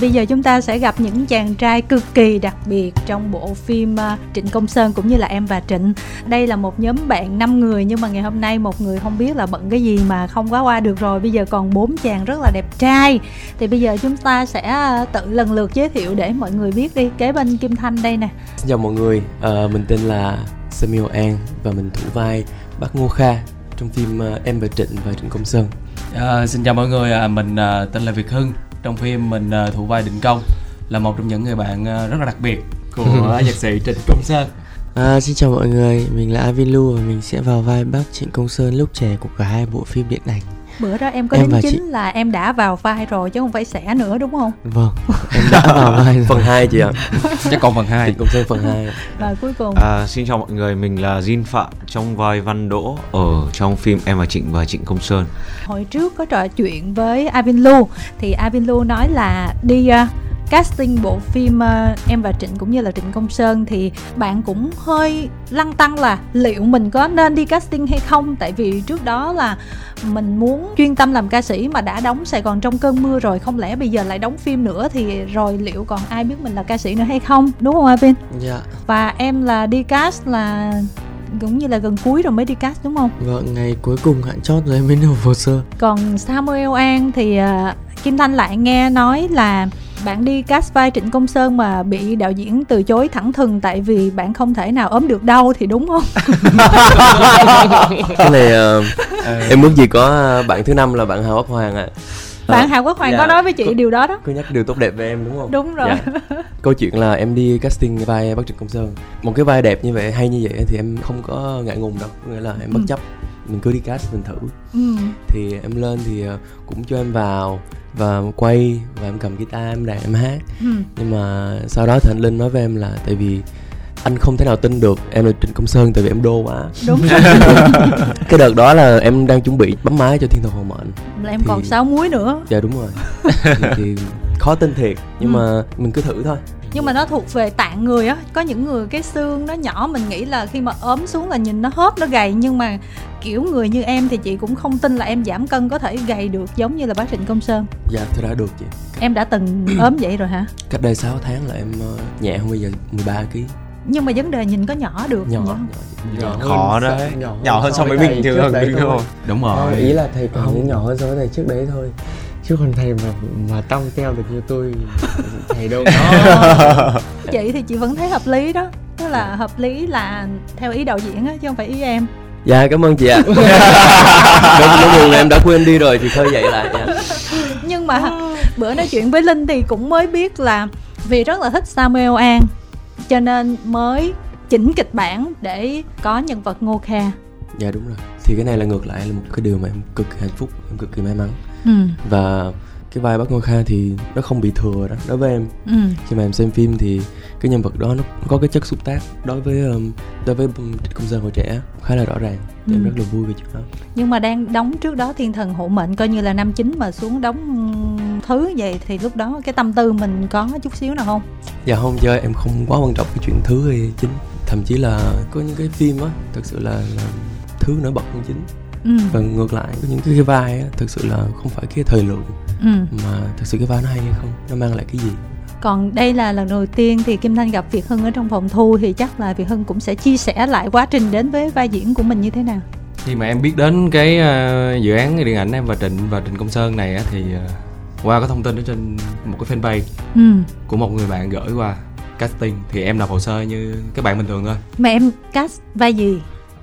Bây giờ chúng ta sẽ gặp những chàng trai cực kỳ đặc biệt trong bộ phim uh, Trịnh Công Sơn cũng như là Em và Trịnh. Đây là một nhóm bạn 5 người nhưng mà ngày hôm nay một người không biết là bận cái gì mà không quá qua được rồi. Bây giờ còn bốn chàng rất là đẹp trai. Thì bây giờ chúng ta sẽ uh, tự lần lượt giới thiệu để mọi người biết đi. Kế bên Kim Thanh đây nè. Xin chào mọi người, uh, mình tên là Samuel An và mình thủ vai bác Ngô Kha trong phim uh, Em và Trịnh và Trịnh Công Sơn. À, xin chào mọi người, à, mình à, tên là Việt Hưng. Trong phim mình à, thủ vai Định Công là một trong những người bạn à, rất là đặc biệt của nhạc sĩ Trịnh Công Sơn. À, xin chào mọi người, mình là Avin Lu và mình sẽ vào vai bác Trịnh Công Sơn lúc trẻ của cả hai bộ phim điện ảnh. Bữa đó em có Em đính và chính chị- là em đã vào vai rồi chứ không phải sẽ nữa đúng không? Vâng, em đã vào vai rồi. Phần 2 chị ạ, Chắc còn phần 2. Trịnh Công Sơn phần 2 Và cuối cùng À, xin chào mọi người, mình là Jin Phạm trong vai Văn Đỗ ở trong phim Em và Trịnh và Trịnh Công Sơn. hồi trước có trò chuyện với Avin Lu thì Avin Lu nói là đi uh, casting bộ phim uh, Em và Trịnh cũng như là Trịnh Công Sơn thì bạn cũng hơi lăn tăng là liệu mình có nên đi casting hay không tại vì trước đó là mình muốn chuyên tâm làm ca sĩ mà đã đóng Sài Gòn trong cơn mưa rồi không lẽ bây giờ lại đóng phim nữa thì rồi liệu còn ai biết mình là ca sĩ nữa hay không? Đúng không Avin Dạ, và em là đi cast là cũng như là gần cuối rồi mới đi cast đúng không? Vâng, ngày cuối cùng hạn chót rồi em mới nộp hồ sơ. Còn Samuel An thì à, Kim Thanh lại nghe nói là bạn đi cast vai Trịnh Công Sơn mà bị đạo diễn từ chối thẳng thừng tại vì bạn không thể nào ốm được đau thì đúng không? Cái này ờ, em ước gì có ờ, bạn thứ năm là bạn Hào Bắc Hoàng ạ bạn Hà Quốc Hoàng dạ. có nói với chị điều đó đó. Có nhắc điều tốt đẹp về em đúng không? Đúng rồi. Dạ. Câu chuyện là em đi casting vai bác Trịnh Công Sơn Một cái vai đẹp như vậy, hay như vậy thì em không có ngại ngùng đâu Có nghĩa là em bất Ừ. chấp Mình cứ đi cast mình thử Ừ. Thì em lên thì ờ, cũng cho em vào Và quay và em cầm guitar em đàn em hát Ừ. nhưng mà sau đó thì anh linh nói với em là tại vì anh không thể nào tin được em là trịnh công sơn tại vì em đô quá. Đúng cái đợt đó là em đang chuẩn bị bấm máy cho thiên thần hồn mệnh. Là em Thì- còn sáu muối nữa. dạ đúng rồi. Thì, thì khó tin thiệt nhưng Ừ. mà mình cứ thử thôi. Nhưng mà nó thuộc về tạng người á, có những người cái xương nó nhỏ mình nghĩ là khi mà ốm xuống là nhìn nó hớp nó gầy. Nhưng mà kiểu người như em thì chị cũng không tin là em giảm cân có thể gầy được giống như là bác Trịnh Công Sơn. dạ thì đã được chị. Em đã từng ốm vậy rồi hả? cách đây 6 tháng là em ờ, nhẹ hơn bây giờ 13 kg nhưng mà vấn đề nhìn có nhỏ được nhỏ, nhỏ, Nhỏ Khó hơn đấy. nhỏ, hơn Nhỏ hơn so với bình thường, đúng thôi. không? Đúng Ờ, rồi. ý là thầy còn những nhỏ hơn so với thầy trước đấy thôi. Chứ còn thầy mà mà tong teo được như tôi thầy đâu có. chị thì chị vẫn thấy hợp lý đó tức là hợp lý là theo ý đạo diễn á chứ không phải ý em dạ cảm ơn chị ạ Nếu nếu buồn là em đã quên đi rồi thì khơi dậy lại dạ. nhưng mà bữa nói chuyện với linh thì cũng mới biết là vì rất là thích Samuel An cho nên mới chỉnh kịch bản để có nhân vật Ngô Kha. Dạ đúng rồi. Thì cái này là ngược lại là một cái điều mà em cực kỳ hạnh phúc em cực kỳ may mắn. Ừ. Và cái vai bác Ngô Kha thì nó không bị thừa đó đối với em. Ừ. Khi mà em xem phim thì cái nhân vật đó nó có cái chất xúc tác đối với um, đối với Trịnh công dân hồi trẻ khá là rõ ràng. Thì em Ừ. rất là vui về chuyện đó. Nhưng mà đang đóng trước đó thiên thần hộ mệnh coi như là năm chính mà xuống đóng thứ vậy thì lúc đó cái tâm tư mình có chút xíu nào không? Dạ không chơi em không quá quan trọng cái chuyện thứ hay chính. Thậm chí là có những cái phim á thực sự là, là thứ nổi bật hơn chính. Ừ. Và ngược lại có những cái, cái vai á thực sự là không phải cái thời lượng ừ mà thực sự cái vai nó hay hay không nó mang lại cái gì Còn đây là lần đầu tiên thì Kim Thanh gặp Việt Hưng ở trong phòng thu thì chắc là Việt Hưng cũng sẽ chia sẻ lại quá trình đến với vai diễn của mình như thế nào. Khi mà em biết đến cái ờ, dự án điện ảnh em và Trịnh và Trịnh Công Sơn này á thì ờ, qua có thông tin ở trên một cái fanpage Ừ. của một người bạn gửi qua casting thì em nộp hồ sơ như các bạn bình thường thôi. Mà em cast vai gì?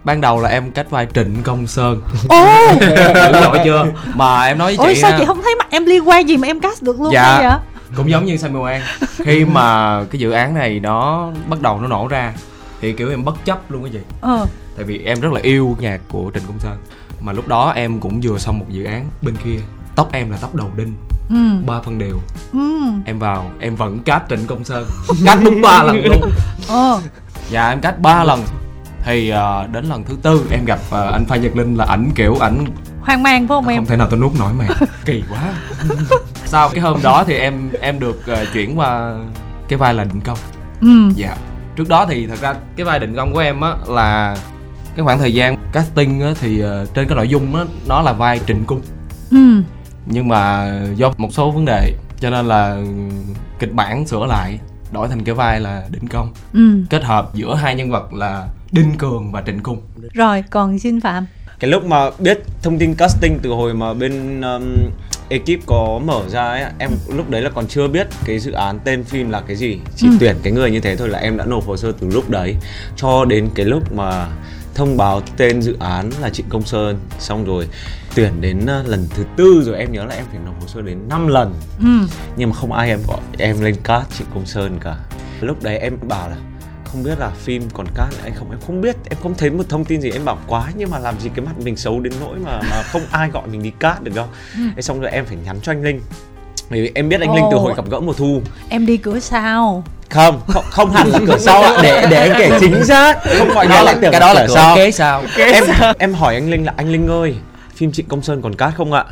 Ban đầu là em cách vai Trịnh Công Sơn. Ô, Dữ dội chưa? Mà em nói với ôi chị sao á, chị không thấy mặt em liên quan gì mà em cast được luôn Dạ. vậy? cũng giống như Samuel An khi mà cái dự án này nó bắt đầu nó nổ ra thì kiểu em bất chấp luôn cái gì Ờ. tại vì em rất là yêu nhạc của Trịnh Công Sơn mà lúc đó em cũng vừa xong một dự án bên kia tóc em là tóc đầu đinh Ừ. ba phân đều Ừ. em vào em vẫn cát Trịnh Công Sơn cát đúng ba lần luôn Ờ. dạ em cát ba lần thì ờ, đến lần thứ tư em gặp ờ, anh Phan Nhật Linh là ảnh kiểu ảnh Hoang mang phải không em? không thể nào tôi nuốt nổi mày kỳ quá. Sau cái hôm đó thì em em được ờ, chuyển qua cái vai là định công. Ừ. dạ. Trước đó thì thật ra cái vai định công của em á là cái khoảng thời gian casting á thì ờ, trên cái nội dung á nó là vai trịnh cung. Ừ. nhưng mà do một số vấn đề cho nên là kịch bản sửa lại đổi thành cái vai là định công. Ừ. Kết hợp giữa hai nhân vật là đinh cường và trịnh cung. Rồi còn xin phạm. Cái lúc mà biết thông tin casting từ hồi mà bên um, ekip có mở ra ấy, em lúc đấy là còn chưa biết cái dự án tên phim là cái gì. Chỉ Ừ. tuyển cái người như thế thôi là em đã nộp hồ sơ từ lúc đấy cho đến cái lúc mà thông báo tên dự án là Trịnh Công Sơn. Xong rồi tuyển đến uh, lần thứ tư rồi em nhớ là em phải nộp hồ sơ đến 5 lần. Ừ. Nhưng mà không ai em gọi em lên cast Trịnh Công Sơn cả. Lúc đấy em bảo là không biết là phim còn cast lại hay không. Em không biết em không thấy một thông tin gì. Em bảo quá nhưng mà làm gì cái mặt mình xấu đến nỗi mà mà không ai gọi mình đi cast được đâu. Thế xong rồi em phải nhắn cho anh Linh. Bởi vì em biết anh Linh từ hồi gặp gỡ mùa thu. Em đi cửa sau. Không không, không hẳn là cửa sau ạ để để em kể chính xác. Không mọi người lại tưởng cái đó là sau. Kế sau. Em em hỏi anh Linh là anh Linh ơi phim Trịnh Công Sơn còn cast không ạ?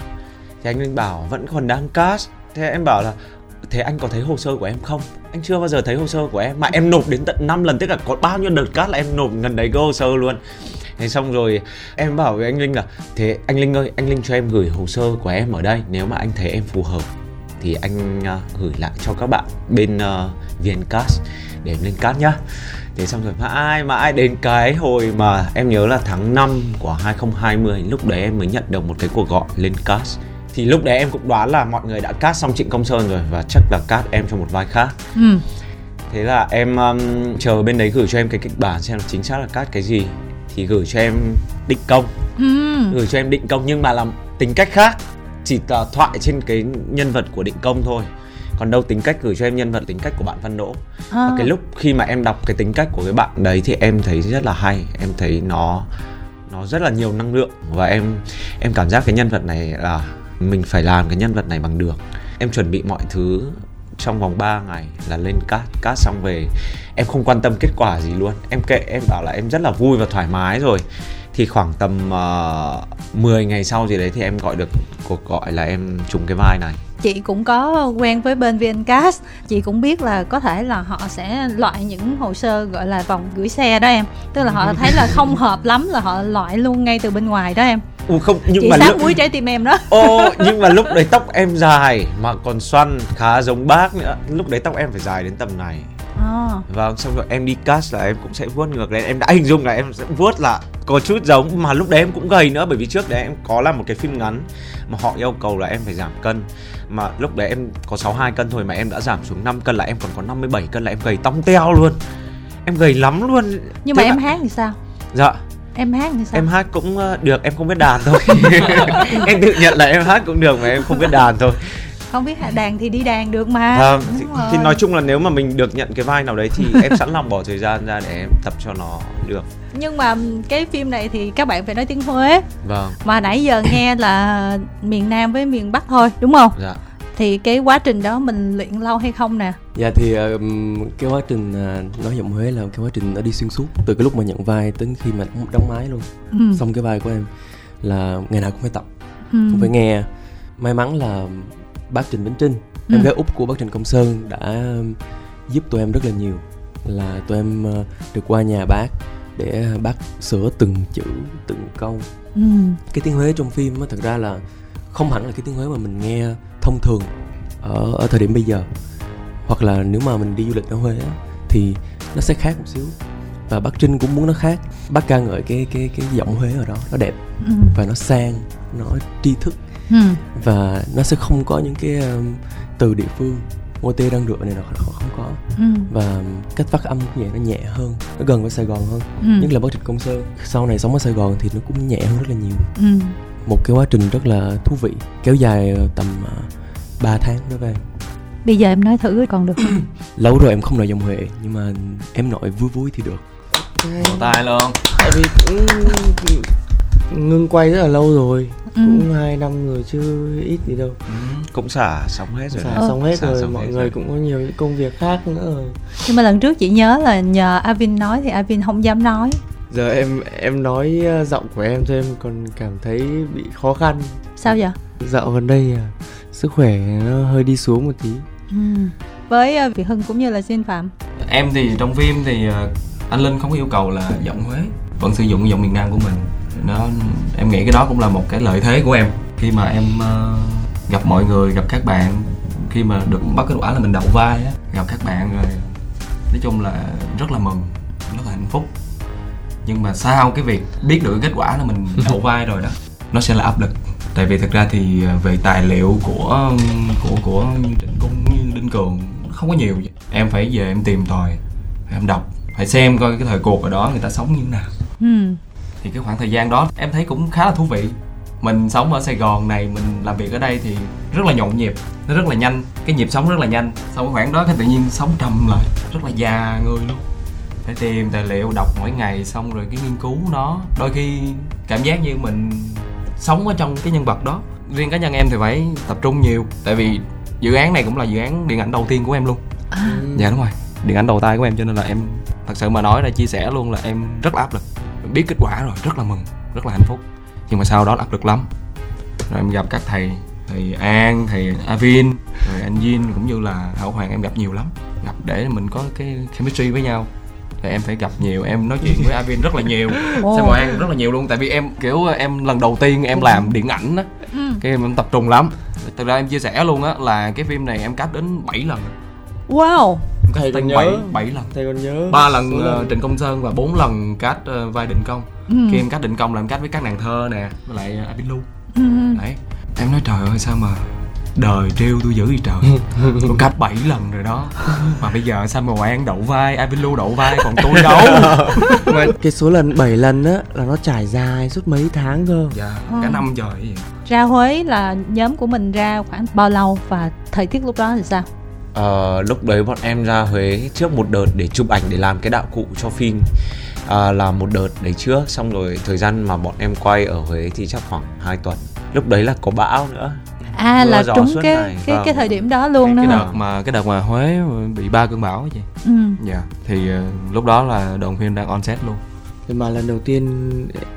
Thì anh Linh bảo vẫn còn đang cast thế em bảo là thế anh có thấy hồ sơ của em không anh chưa bao giờ thấy hồ sơ của em. Mà em nộp đến tận 5 lần tức là có bao nhiêu đợt cát là em nộp gần đấy cái hồ sơ luôn. Thế xong rồi em bảo với anh Linh là thế anh Linh ơi anh Linh cho em gửi hồ sơ của em ở đây. Nếu mà anh thấy em phù hợp thì anh uh, gửi lại cho các bạn bên à, uh, VnCast để em lên cast nhá. Thế xong rồi mãi mãi đến cái hồi mà em nhớ là tháng 5 của 2020 Lúc đấy em mới nhận được một cái cuộc gọi lên cast thì lúc đấy em cũng đoán là mọi người đã cast xong Trịnh Công Sơn rồi Và chắc là cast em cho một vai khác. Ừ. Thế là em um, chờ bên đấy gửi cho em cái kịch bản xem chính xác là cast cái gì. Thì gửi cho em định công. Ừ. Gửi cho em định công nhưng mà làm tính cách khác Chỉ là thoại trên cái nhân vật của định công thôi. Còn đâu tính cách gửi cho em nhân vật tính cách của bạn Văn Đỗ. À. và cái lúc khi mà em đọc cái tính cách của cái bạn đấy thì em thấy rất là hay. Em thấy nó nó rất là nhiều năng lượng. Và em em cảm giác cái nhân vật này là mình phải làm cái nhân vật này bằng được. Em chuẩn bị mọi thứ trong vòng 3 ngày là lên cast cast xong về. Em không quan tâm kết quả gì luôn. Em kệ em bảo là em rất là vui và thoải mái rồi. Thì khoảng tầm ờ, uh, 10 ngày sau gì đấy thì em gọi được cuộc gọi là em trùng cái vai này. Chị cũng có quen với bên VNCast chị cũng biết là có thể là họ sẽ loại những hồ sơ gọi là vòng gửi xe đó em. Tức là họ thấy là không hợp lắm là họ loại luôn ngay từ bên ngoài đó em. Ủa không nhưng chị mà sát lúc muối trái tim em đó. Ô nhưng mà lúc đấy tóc em dài mà còn xoăn khá giống bác nữa. Lúc đấy tóc em phải dài đến tầm này. À. Vâng, xong rồi em đi cast là em cũng sẽ vuốt ngược lên. Em đã hình dung là em sẽ vuốt là có chút giống Mà lúc đấy em cũng gầy nữa Bởi vì trước đấy em có làm một cái phim ngắn Mà họ yêu cầu là em phải giảm cân. Mà lúc đấy em có 62 cân thôi Mà em đã giảm xuống 5 cân là em còn có 57 cân Là em gầy tong teo luôn. Em gầy lắm luôn. Nhưng mà Thế em mà- hát thì sao? Dạ em hát thì sao? Em hát cũng ờ, được em không biết đàn thôi. Em tự nhận là em hát cũng được mà em không biết đàn thôi. Không biết hạ đàn thì đi đàn được mà. Vâng, Đúng thì, rồi. thì nói chung là nếu mà mình được nhận cái vai nào đấy thì em sẵn lòng bỏ thời gian ra để em tập cho nó được. nhưng mà cái phim này thì các bạn phải nói tiếng huế. Vâng, mà nãy giờ nghe là miền nam với miền bắc thôi đúng không? Dạ. Thì cái quá trình đó mình luyện lâu hay không nè Dạ thì ờ, cái quá trình ờ, nói giọng Huế là cái quá trình nó đi xuyên suốt từ cái lúc mà nhận vai đến khi mà đóng- máy luôn. ừ. Xong cái vai của em là ngày nào cũng phải tập, Ừ. cũng phải nghe. May mắn là bác Trịnh Bính Trinh, Ừ. em gái út của bác Trịnh Công Sơn đã giúp tụi em rất là nhiều. Là tụi em ờ, được qua nhà bác để bác sửa từng chữ, từng câu. Ừ. Cái tiếng Huế trong phim á thật ra là không hẳn là cái tiếng Huế mà mình nghe thông thường ở ở thời điểm bây giờ hoặc là nếu mà mình đi du lịch ở Huế á, thì nó sẽ khác một xíu và bác Trinh cũng muốn nó khác bác ca ngợi cái cái cái giọng Huế ở đó nó đẹp Ừ. và nó sang nó tri thức Ừ. và nó sẽ không có những cái um, từ địa phương tê đang rửa này nó không, không có Ừ. và cách phát âm cũng vậy nó nhẹ hơn nó gần với Sài Gòn hơn Ừ. nhất là bác Trịnh Công Sơn sau này sống ở Sài Gòn thì nó cũng nhẹ hơn rất là nhiều Ừ. một cái quá trình rất là thú vị kéo dài ờ, tầm uh, 3 tháng đó các em bây giờ em nói thử còn được không lâu rồi em không nội giọng huệ nhưng mà em nội vui vui thì được Vỗ tay luôn tại vì cũng ngưng quay rất là lâu rồi Ừ. cũng hai năm rồi chứ ít gì đâu Cũng xả xong hết rồi. xả. Ờ. xong hết Xả rồi xong mọi hết người rồi. cũng có nhiều những công việc khác nữa rồi nhưng mà lần trước chị nhớ là nhờ Avin nói thì Avin không dám nói giờ em em nói uh, giọng của em cho em còn cảm thấy bị khó khăn. Sao vậy? Dạo gần đây à, sức khỏe nó hơi đi xuống một tí. Ừ. với uh, Việt Hưng cũng như là Xin Phạm? Em thì trong phim thì ờ, anh Linh không có yêu cầu là giọng Huế Vẫn sử dụng giọng miền Nam của mình. Đó Em nghĩ cái đó cũng là một cái lợi thế của em. Khi mà em ờ, gặp mọi người, gặp các bạn khi mà được bắt kết quả là mình đậu vai á gặp các bạn rồi nói chung là rất là mừng rất là hạnh phúc nhưng mà sau cái việc biết được kết quả là mình đậu vai rồi đó nó sẽ là áp lực. Tại vì thực ra thì ờ, về tài liệu của của của như trịnh cung như đinh cường không có nhiều. Em phải về em tìm tòi em đọc phải xem coi cái thời cuộc ở đó người ta sống như thế nào. Ừ. thì cái khoảng thời gian đó em thấy cũng khá là thú vị. Mình sống ở Sài Gòn này mình làm việc ở đây thì rất là nhộn nhịp nó rất là nhanh. Cái nhịp sống rất là nhanh. Sau cái khoảng đó cái tự nhiên sống trầm lại rất là già người luôn phải tìm tài liệu đọc mỗi ngày xong rồi cái nghiên cứu nó. Đôi khi cảm giác như mình sống ở trong cái nhân vật đó. Riêng cá nhân em thì phải tập trung nhiều tại vì dự án này cũng là dự án điện ảnh đầu tiên của em luôn. À, dạ đúng rồi. Điện ảnh đầu tay của em cho nên là em thật sự mà nói ra chia sẻ luôn là em rất là áp lực. Biết kết quả rồi rất là mừng rất là hạnh phúc. Nhưng mà sau đó là áp lực lắm. Rồi em gặp các thầy thầy An thầy Avin rồi anh Jin cũng như là Hảo Hoàng em gặp nhiều lắm. Gặp để mình có cái chemistry với nhau thì em phải gặp nhiều em nói chuyện với Avin rất là nhiều. Ồ. Sam An rất là nhiều luôn tại vì em kiểu em lần đầu tiên em làm điện ảnh á. Ừ. cái em tập trung lắm. Thực ra em chia sẻ luôn á là cái phim này em cắt đến 7 lần. Wow. Thầy còn nhớ. bảy bảy lần. Thầy còn nhớ. Ba lần ờ, Trịnh Công Sơn và bốn lần cast ờ, vai Định Công. Ừ. khi em cast Định Công là em cast với các nàng thơ nè với lại uh, Abin Lu. Ừ. đấy. Em nói trời ơi sao mà đời trêu tôi dữ vậy trời. Tôi cast 7 lần rồi đó. Mà bây giờ sao mà An đậu vai Abin Lu đậu vai còn tôi đâu? Mà cái số lần 7 lần á là nó trải dài suốt mấy tháng cơ. Dạ Ừ. cả năm trời vậy. Ra Huế là nhóm của mình ra khoảng bao lâu và thời tiết lúc đó thì sao? Ờ, lúc đấy bọn em ra Huế trước một đợt để chụp ảnh để làm cái đạo cụ cho phim. À, là một đợt đấy trước xong rồi thời gian mà bọn em quay ở Huế thì chắc khoảng 2 tuần. Lúc đấy là có bão nữa à Mưa là trúng cái ngày, cái vâng. cái thời điểm đó luôn đó cái hả? đợt mà cái đợt mà Huế bị ba cơn bão vậy ừ. dạ thì ờ, lúc đó là đoàn phim đang on set luôn. Mà lần đầu tiên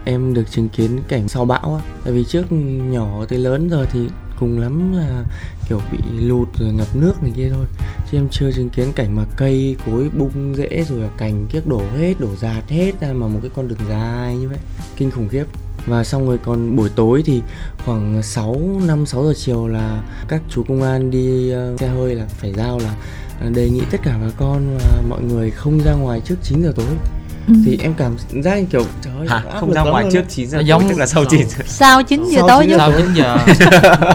em được chứng kiến cảnh sau bão á. Tại vì trước nhỏ tới lớn rồi thì cùng lắm là kiểu bị lụt rồi ngập nước này kia thôi. Chứ em chưa chứng kiến cảnh mà cây cối bung rễ rồi là cành kiếc đổ hết đổ dạt hết ra mà một cái con đường dài như vậy. Kinh khủng khiếp và xong rồi còn buổi tối thì khoảng 6, 5, 6 giờ chiều là các chú công an đi uh, xe hơi là phải giao là ờ, đề nghị tất cả bà con và mọi người không ra ngoài trước 9 giờ tối. Ừ. thì em cảm giác như kiểu trời ơi Hả? không ra ngoài trước á. 9 giờ giống tức là sau sau- 9 giờ sau 9 giờ tối 9 chứ sau 9 giờ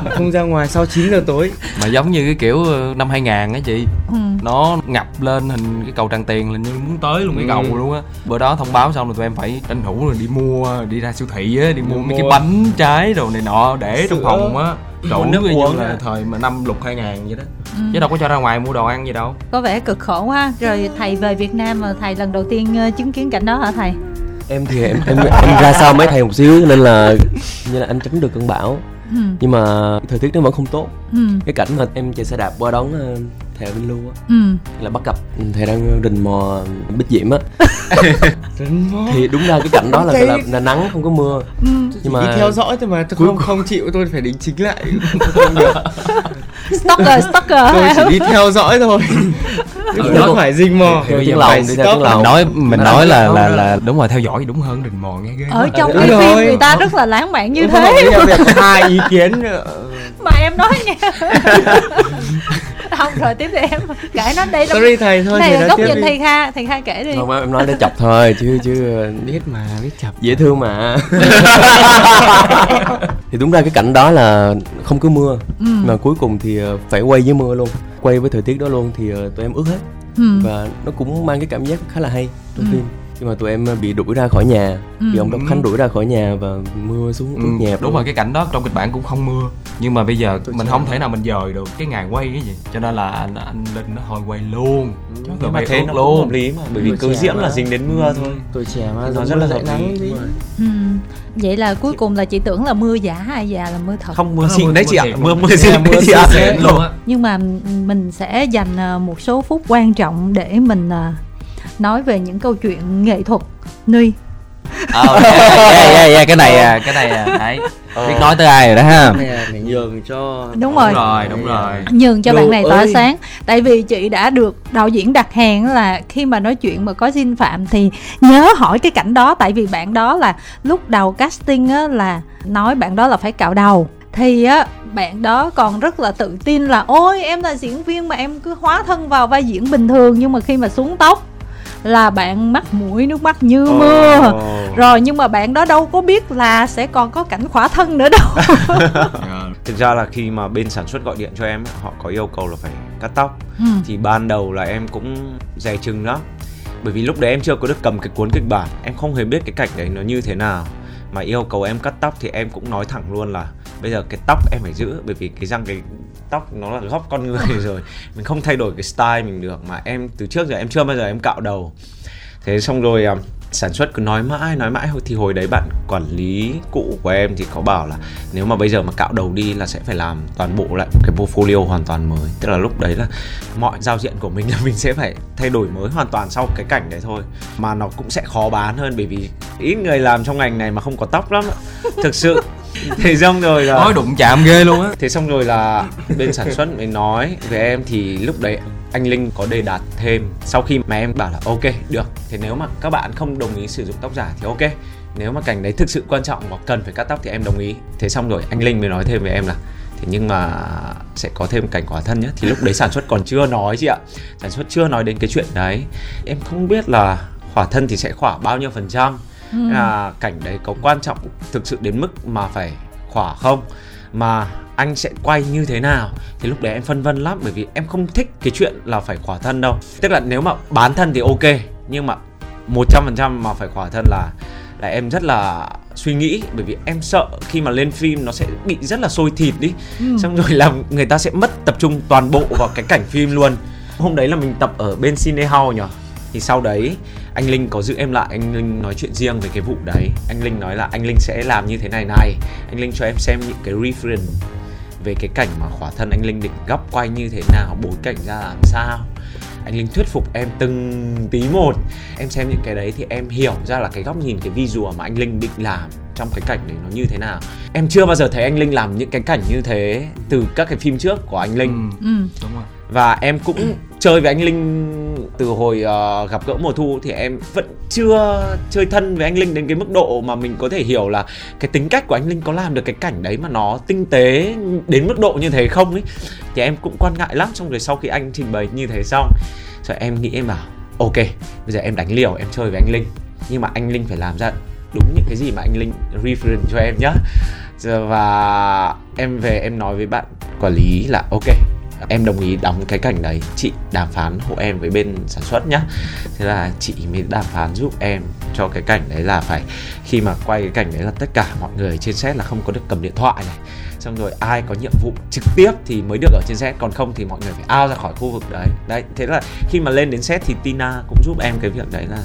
không ra ngoài sau 9 giờ tối mà giống như cái kiểu ờ, năm 2000 á chị ừ. nó ngập lên hình cái cầu Tràng Tiền là như muốn tới luôn cái Ừ. cầu luôn á bữa đó thông báo xong rồi tụi em phải tranh thủ rồi đi mua đi ra siêu thị á đi mua mấy cái bánh trái đồ này nọ để trong phòng á đủ nước như uống là thời mà năm lục 2000 vậy đó. Ừ. chứ đâu có cho ra ngoài mua đồ ăn gì đâu. Có vẻ cực khổ quá. Rồi thầy về Việt Nam mà thầy lần đầu tiên ờ, chứng kiến cảnh đó hả thầy? Em thì em em em ra sau mấy thầy một xíu nên là như là anh tránh được cơn bão. Ừ. nhưng mà thời tiết nó vẫn không tốt. Ừ. cái cảnh mà em chạy xe đạp qua đón thầy Vinh Lưu á. Ừ. là bắt gặp thầy đang rình mò bích diễm á. Thì đúng ra cái cảnh đó là, là, là nắng không có mưa. Ừ. nhưng mà theo dõi thôi mà tôi không không chịu tôi phải đính chính lại. Không được stalker stalker. Tôi chỉ đi theo dõi thôi. Chứ Ừ, không phải rình mò. Theo tiếng lòng phải đi theo stop. tiếng lòng mình nói mình nói là là là đúng rồi theo dõi đúng hơn rình mò nghe ghê. Ở trong cái phim người ta rất là lãng mạn như thế. hai ý kiến nữa. mà em nói nha không rồi tiếp đi em. Kể nó đây là sorry thầy thôi này là góc nhìn đi. thầy kha thầy kha kể đi. Không em nói để chọc thôi chứ chứ biết mà biết chập dễ thương mà. Thì đúng ra cái cảnh đó là không có mưa ừ. mà cuối cùng thì ờ, phải quay với mưa luôn. Quay với thời tiết đó luôn thì ờ, tụi em ướt hết. Ừ. và nó cũng mang cái cảm giác khá là hay trong Ừ. phim khi mà tụi em ờ, bị đuổi ra khỏi nhà. Ừ. bị ông đốc khánh đuổi ra khỏi nhà và mưa xuống ướt nhẹp đúng luôn. rồi cái cảnh đó trong kịch bản cũng không mưa. Nhưng mà bây giờ Tôi mình không thể nào mình dời được cái ngày quay cái gì. Cho nên là anh anh linh nó thôi quay luôn. Rồi nhưng mà thế nó cũng hợp lý mà bởi vì cứ mà. là dính đến mưa thôi. Tuổi trẻ mà Nó rất là hợp lý. Ừ. vậy là cuối cùng là chị tưởng là mưa giả hay là mưa thật? Không mưa xịn đấy chị ạ mưa luôn. mưa xịn đấy chị ạ luôn nhưng mà mình sẽ dành ờ, một số phút quan trọng để mình ờ, nói về những câu chuyện nghệ thuật nuy ờ yeah, yeah, yeah, cái này à cái này à đấy. Biết nói tới ai rồi đó ha. Nhường cho đúng rồi. đúng rồi đúng rồi nhường cho Đồ bạn này tỏa ơi. sáng. Tại vì chị đã được đạo diễn đặt hàng là khi mà nói chuyện mà có xin phạm thì nhớ hỏi cái cảnh đó. Tại vì bạn đó là lúc đầu casting á là nói bạn đó là phải cạo đầu. Thì á bạn đó còn rất là tự tin là ôi em là diễn viên mà em cứ hóa thân vào vai diễn bình thường. Nhưng mà khi mà xuống tóc là bạn mắt mũi nước mắt như mưa. Ồ. rồi nhưng mà bạn đó đâu có biết là sẽ còn có cảnh khỏa thân nữa đâu. Thực ra là khi mà bên sản xuất gọi điện cho em họ có yêu cầu là phải cắt tóc. Ừ. thì ban đầu là em cũng dè chừng lắm. Bởi vì lúc đấy em chưa có được cầm cái cuốn kịch bản em không hề biết cái cảnh đấy nó như thế nào. Mà yêu cầu em cắt tóc thì em cũng nói thẳng luôn là bây giờ cái tóc em phải giữ bởi vì cái răng cái tóc nó là góc con người rồi. Mình không thay đổi cái style mình được mà em từ trước giờ em chưa bao giờ em cạo đầu. Thế xong rồi à, sản xuất cứ nói mãi nói mãi. Thì hồi đấy bạn quản lý cũ của em thì có bảo là nếu mà bây giờ mà cạo đầu đi là sẽ phải làm toàn bộ lại một cái portfolio hoàn toàn mới. Tức là lúc đấy là mọi giao diện của mình là mình sẽ phải thay đổi mới hoàn toàn sau cái cảnh đấy thôi. Mà nó cũng sẽ khó bán hơn bởi vì ít người làm trong ngành này mà không có tóc lắm thực sự thế xong rồi là nói đụng chạm ghê luôn á. Thế xong rồi là bên sản xuất mới nói với em thì lúc đấy anh Linh có đề đạt thêm. Sau khi mà em bảo là ok được. Thì nếu mà các bạn không đồng ý sử dụng tóc giả thì ok. Nếu mà cảnh đấy thực sự quan trọng và cần phải cắt tóc thì em đồng ý. Thế xong rồi anh Linh mới nói thêm với em là thế nhưng mà sẽ có thêm cảnh khỏa thân nhé thì lúc đấy sản xuất còn chưa nói chị ạ. Sản xuất chưa nói đến cái chuyện đấy. Em không biết là khỏa thân thì sẽ khỏa bao nhiêu phần trăm Ừ. là cảnh đấy có quan trọng thực sự đến mức mà phải khỏa không? Mà anh sẽ quay như thế nào? Thì lúc đấy em phân vân lắm bởi vì em không thích cái chuyện là phải khỏa thân đâu. Tức là nếu mà bán thân thì ok nhưng mà 100% mà phải khỏa thân là là em rất là suy nghĩ bởi vì em sợ khi mà lên phim nó sẽ bị rất là sôi thịt đi. Ừ. xong rồi làm người ta sẽ mất tập trung toàn bộ vào cái cảnh phim luôn. Hôm đấy là mình tập ở bên Cine House nhỉ thì sau đấy anh Linh có giữ em lại anh Linh nói chuyện riêng về cái vụ đấy. Anh Linh nói là anh Linh sẽ làm như thế này này. Anh Linh cho em xem những cái reference về cái cảnh mà khỏa thân anh Linh định góc quay như thế nào bối cảnh ra làm sao. Anh Linh thuyết phục em từng tí một. Em xem những cái đấy thì em hiểu ra là cái góc nhìn cái visual mà anh Linh định làm trong cái cảnh đấy nó như thế nào. Em chưa bao giờ thấy anh Linh làm những cái cảnh như thế từ các cái phim trước của anh Linh. Ừ, Ừ. đúng rồi. Và em cũng chơi với anh Linh từ hồi uh, gặp gỡ mùa thu thì em vẫn chưa chơi thân với anh Linh đến cái mức độ mà mình có thể hiểu là cái tính cách của anh Linh có làm được cái cảnh đấy mà nó tinh tế đến mức độ như thế không ấy. Thì em cũng quan ngại lắm xong rồi sau khi anh trình bày như thế xong rồi em nghĩ em bảo ok bây giờ em đánh liều em chơi với anh Linh. Nhưng mà anh Linh phải làm ra đúng những cái gì mà anh Linh reference cho em nhá. Và em về em nói với bạn quản lý là ok em đồng ý đóng cái cảnh đấy. Chị đàm phán hộ em với bên sản xuất nhá. Thế là chị mới đàm phán giúp em cho cái cảnh đấy là phải, khi mà quay cái cảnh đấy là tất cả mọi người trên set là không có được cầm điện thoại này. Xong rồi ai có nhiệm vụ trực tiếp thì mới được ở trên set, còn không thì mọi người phải ao ra khỏi khu vực đấy. Đấy, thế là khi mà lên đến set thì Tina cũng giúp em cái việc đấy là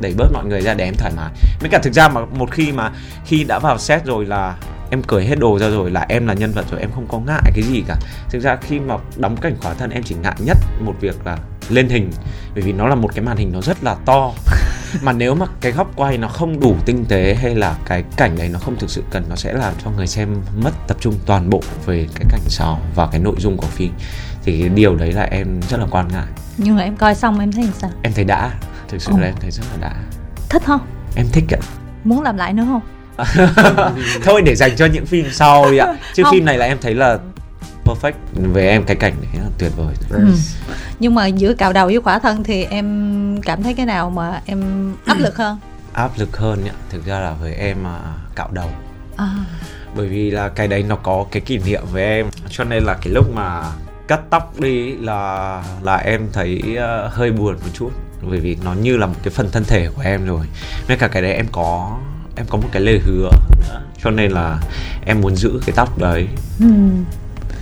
đẩy bớt mọi người ra để em thoải mái. Mới cả thực ra mà một khi mà khi đã vào set rồi là em cởi hết đồ ra rồi là em là nhân vật rồi em không có ngại cái gì cả. Thực ra khi mà đóng cảnh khỏa thân em chỉ ngại nhất một việc là lên hình bởi vì nó là một cái màn hình nó rất là to. Mà nếu mà cái góc quay nó không đủ tinh tế hay là cái cảnh đấy nó không thực sự cần nó sẽ làm cho người xem mất tập trung toàn bộ về cái cảnh sau và cái nội dung của phim. Thì cái điều đấy là em rất là quan ngại. Nhưng mà em coi xong em thấy sao? Em thấy đã. Thực sự Ồ. là em thấy rất là đã. Thích không? Em thích ạ. Muốn làm lại nữa không thôi để dành cho những phim sau đi ạ. Chứ Không. phim này là em thấy là perfect với em cái cảnh đấy là tuyệt vời. Ừ. nhưng mà giữa cạo đầu với khỏa thân thì em cảm thấy cái nào mà em áp lực hơn? Áp lực hơn nhá. Thực ra là với em à, cạo đầu. À, bởi vì là cái đấy nó có cái kỷ niệm với em. Cho nên là cái lúc mà cắt tóc đi là là em thấy ờ, hơi buồn một chút. Bởi vì nó như là một cái phần thân thể của em rồi. Với cả cái đấy em có em có một cái lời hứa nữa cho nên là em muốn giữ cái tóc đấy. Ừ,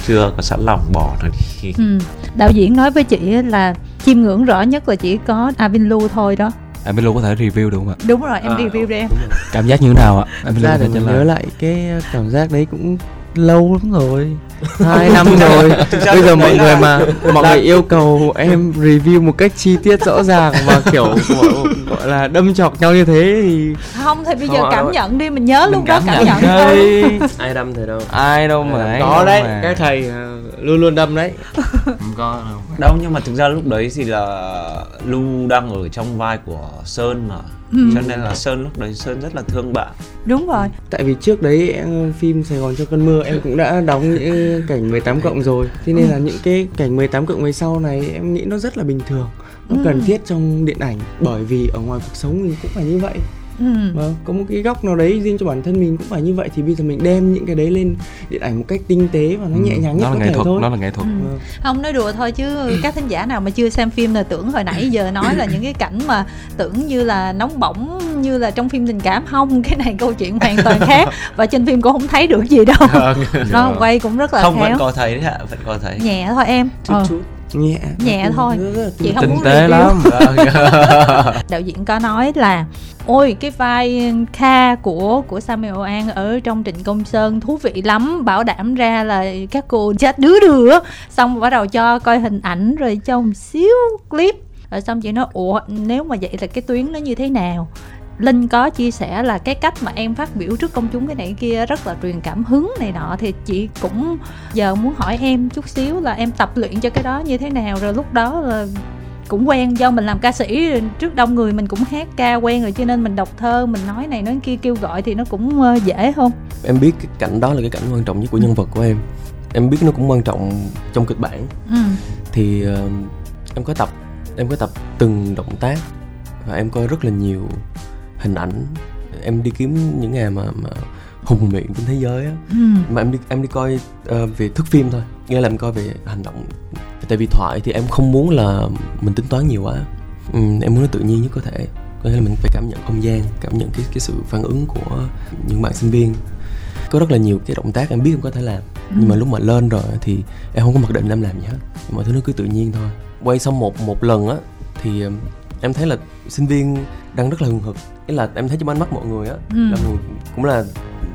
chưa có sẵn lòng bỏ nó đi. Ừ. đạo diễn nói với chị là chiêm ngưỡng rõ nhất là chỉ có Avin Lu thôi đó. Em luôn có thể review được không ạ? Đúng rồi em À, review đi em. cảm giác như thế nào ạ? Em ra để mình nhớ lại cái cảm giác đấy cũng lâu lắm rồi. Hai năm rồi. Bây giờ mọi người mà mọi người yêu cầu em review một cách chi tiết rõ ràng và kiểu gọi, là đâm chọc nhau như thế thì không thì bây Không, giờ à, cảm đâu. nhận đi mình nhớ Mình lúc đó cảm cảm nhận nhận thôi ai đâm thì đâu ai đâu mà có đâu đấy mà. các thầy ờ, luôn luôn đâm đấy. Không có đâu. Đâu nhưng mà thực ra lúc đấy thì là Lu đang ở trong vai của Sơn mà. Ừ. cho nên là sơn lúc đấy sơn rất là thương bạn. Đúng rồi. Tại vì trước đấy em, phim Sài Gòn trong cơn mưa em cũng đã đóng những cảnh 18 cộng rồi. Thế nên là những cái cảnh 18 cộng về sau này em nghĩ nó rất là bình thường. Nó Ừ. cần thiết trong điện ảnh. Bởi vì ở ngoài cuộc sống mình cũng phải như vậy ừ. Vâng, có một cái góc nào đấy riêng cho bản thân mình cũng phải như vậy thì bây giờ mình đem những cái đấy lên điện ảnh một cách tinh tế và nó nhẹ nhàng nhất nó là có nghệ thể thuật thôi. nó là nghệ thuật. Ừ. Vâng. không nói đùa thôi chứ các thính giả nào mà chưa xem phim là tưởng hồi nãy giờ nói là những cái cảnh mà tưởng như là nóng bỏng như là trong phim tình cảm. Không cái này câu chuyện hoàn toàn khác và trên phim cũng không thấy được gì đâu. Nó quay cũng rất là không vẫn khéo. có thấy đấy ạ vẫn có thấy. Nhẹ thôi em. Chút Ờ, chút nhẹ. Nhẹ thôi. Chị không tinh muốn tế lắm. Đạo diễn có nói là ôi cái vai Kha của của Samuel An ở trong Trịnh Công Sơn thú vị lắm bảo đảm ra là các cô chết đứa đứa. Xong bắt đầu cho coi hình ảnh rồi cho một xíu clip. Rồi xong chị nói ủa nếu mà vậy là cái tuyến nó như thế nào Linh có chia sẻ là cái cách mà em phát biểu trước công chúng cái này cái kia rất là truyền cảm hứng này nọ thì chị cũng giờ muốn hỏi em chút xíu là em tập luyện cho cái đó như thế nào rồi lúc đó là cũng quen do mình làm ca sĩ trước đông người mình cũng hát ca quen rồi cho nên mình đọc thơ mình nói này nói kia kêu gọi thì nó cũng ờ, dễ không? Em biết cái cảnh đó là cái cảnh quan trọng nhất của nhân vật của em. Em biết nó cũng quan trọng trong kịch bản. Ừ. Thì ờ, em có tập em có tập từng động tác và em coi rất là nhiều hình ảnh. Em đi kiếm những ngày mà mà hùng miệng trên thế giới á. Ừ. Mà em đi em đi coi ờ, về thước phim thôi. Nghĩa là em coi về hành động tại vì thoại thì em không muốn là mình tính toán nhiều quá. Ừ, em muốn nó tự nhiên nhất có thể. Có nghĩa là mình phải cảm nhận không gian cảm nhận cái cái sự phản ứng của những bạn sinh viên. Có rất là nhiều cái động tác em biết em có thể làm. Nhưng mà lúc mà lên rồi thì em không có mặc định em làm gì hết. Mọi thứ nó cứ tự nhiên thôi. Quay xong một một lần á thì ừm, em thấy là sinh viên đang rất là hừng hực ý là em thấy trong ánh mắt mọi người á Ừ. là người cũng là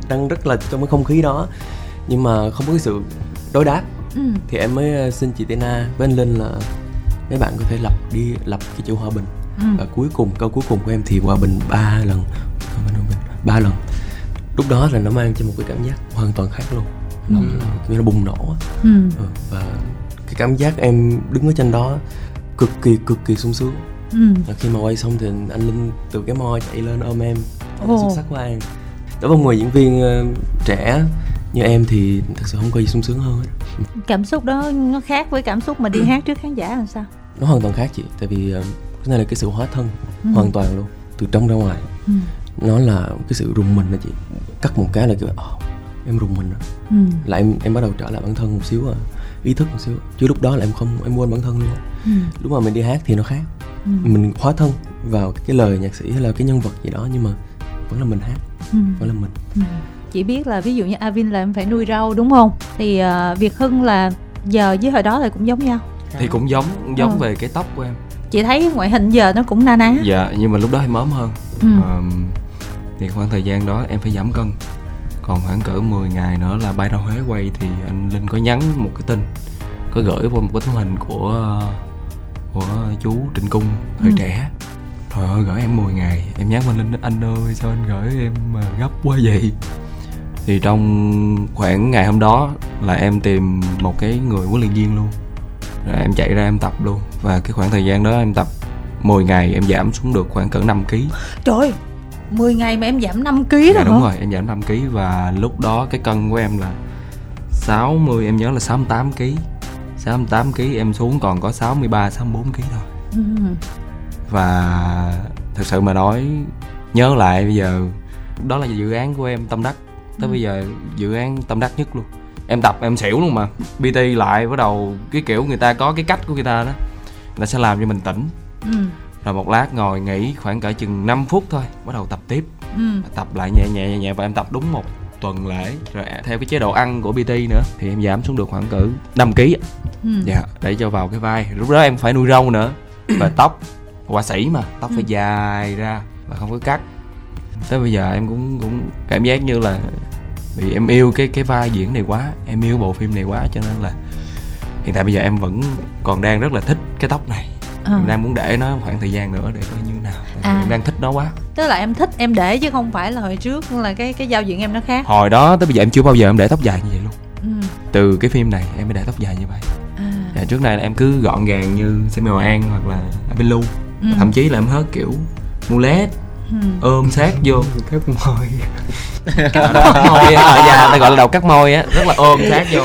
đang rất là trong cái không khí đó. Nhưng mà không có cái sự đối đáp. Ừ. Thì em mới ờ, xin chị Tina với anh Linh là mấy bạn có thể lập đi lập cái chữ hòa bình. Ừ. Và cuối cùng câu cuối cùng của em thì hòa bình ba lần. Ba lần. Lúc đó là nó mang cho một cái cảm giác hoàn toàn khác luôn. Nó như nó bùng nổ ừ. Ừ. và cái cảm giác em đứng ở trên đó cực kỳ cực kỳ sung sướng ừ. Và khi mà quay xong thì anh Linh từ cái mo chạy lên ôm em. Ồ. xuất sắc của An đối với một người diễn viên ờ, trẻ như em thì thật sự không có gì sung sướng hơn hết. Cảm xúc đó nó khác với cảm xúc mà đi hát trước khán giả làm sao? Nó hoàn toàn khác chị tại vì ờ, cái này là cái sự hóa thân Ừ. hoàn toàn luôn từ trong ra ngoài. Ừ. Nó là cái sự rùng mình đó chị. Cắt một cái là kiểu oh, em rùng mình rồi. Ừ. Là em em bắt đầu trở lại bản thân một xíu à ý thức một xíu. Chứ lúc đó là em không em quên bản thân luôn. Ừ. Lúc mà mình đi hát thì nó khác ừ mình hóa thân vào cái lời nhạc sĩ hay là cái nhân vật gì đó nhưng mà vẫn là mình hát ừ vẫn là mình Ừ. Chị biết là ví dụ như Avin là em phải nuôi rau đúng không? Thì uh, Việt Hưng là giờ với hồi đó là cũng giống nhau. thì cũng giống giống Ờ. về cái tóc của em Chị thấy ngoại hình giờ nó cũng na ná. dạ nhưng mà lúc đó em ốm hơn Ừ. Ờm, thì khoảng thời gian đó em phải giảm cân còn khoảng cỡ 10 ngày nữa là bay ra Huế quay thì anh Linh có nhắn một cái tin có gửi qua một cái tấm hình của của chú Trịnh Cung thời Ừ. trẻ. Trời ơi gửi em 10 ngày. Em nhắn anh Linh Anh ơi sao anh gửi em mà gấp quá vậy? Thì trong khoảng ngày hôm đó Là em tìm một cái người huấn luyện viên luôn. Rồi em chạy ra em tập luôn. Và cái khoảng thời gian đó em tập 10 ngày em giảm xuống được khoảng cỡ 5 kg Trời ơi, 10 ngày mà em giảm 5 kg Dạ rồi đúng hả? rồi em giảm 5 kg Và lúc đó cái cân của em là 60 em nhớ là 68 kg 68 kg em xuống còn có 63 64 kg thôi Ừ. và thật sự mà nói nhớ lại bây giờ đó là dự án của em tâm đắc tới Ừ. bây giờ dự án tâm đắc nhất luôn em tập em xỉu luôn mà bt lại bắt đầu cái kiểu người ta có cái cách của người ta đó người ta sẽ làm cho mình tỉnh Ừ. rồi một lát ngồi nghỉ khoảng cỡ chừng 5 phút thôi bắt đầu tập tiếp Ừ. tập lại nhẹ nhẹ nhẹ nhẹ và em tập đúng một tuần lễ rồi theo cái chế độ ăn của bt nữa thì em giảm xuống được khoảng cỡ 5 kg Ừ. dạ để cho vào cái vai. Lúc đó em phải nuôi râu nữa. Và tóc họa sĩ mà tóc phải dài ra và không có cắt. Tới bây giờ em cũng cũng cảm giác như là vì em yêu cái cái vai diễn này quá em yêu bộ phim này quá cho nên là hiện tại bây giờ em vẫn còn đang rất là thích cái tóc này Em đang muốn để nó khoảng thời gian nữa để coi như nào À. em đang thích nó quá Tức là em thích em để chứ không phải là hồi trước là cái cái giao diện em nó khác. hồi đó tới bây giờ em chưa bao giờ em để tóc dài như vậy luôn Ừ. từ cái phim này em mới để tóc dài như vậy À. dạ, trước này là em cứ gọn gàng như Samuel An hoặc là Abelu Ừ. thậm chí là em hớt kiểu mulet ừ. ôm sát vô môi À, cắt môi á ở nhà ta gọi là đầu cắt môi á rất là ôm sát vô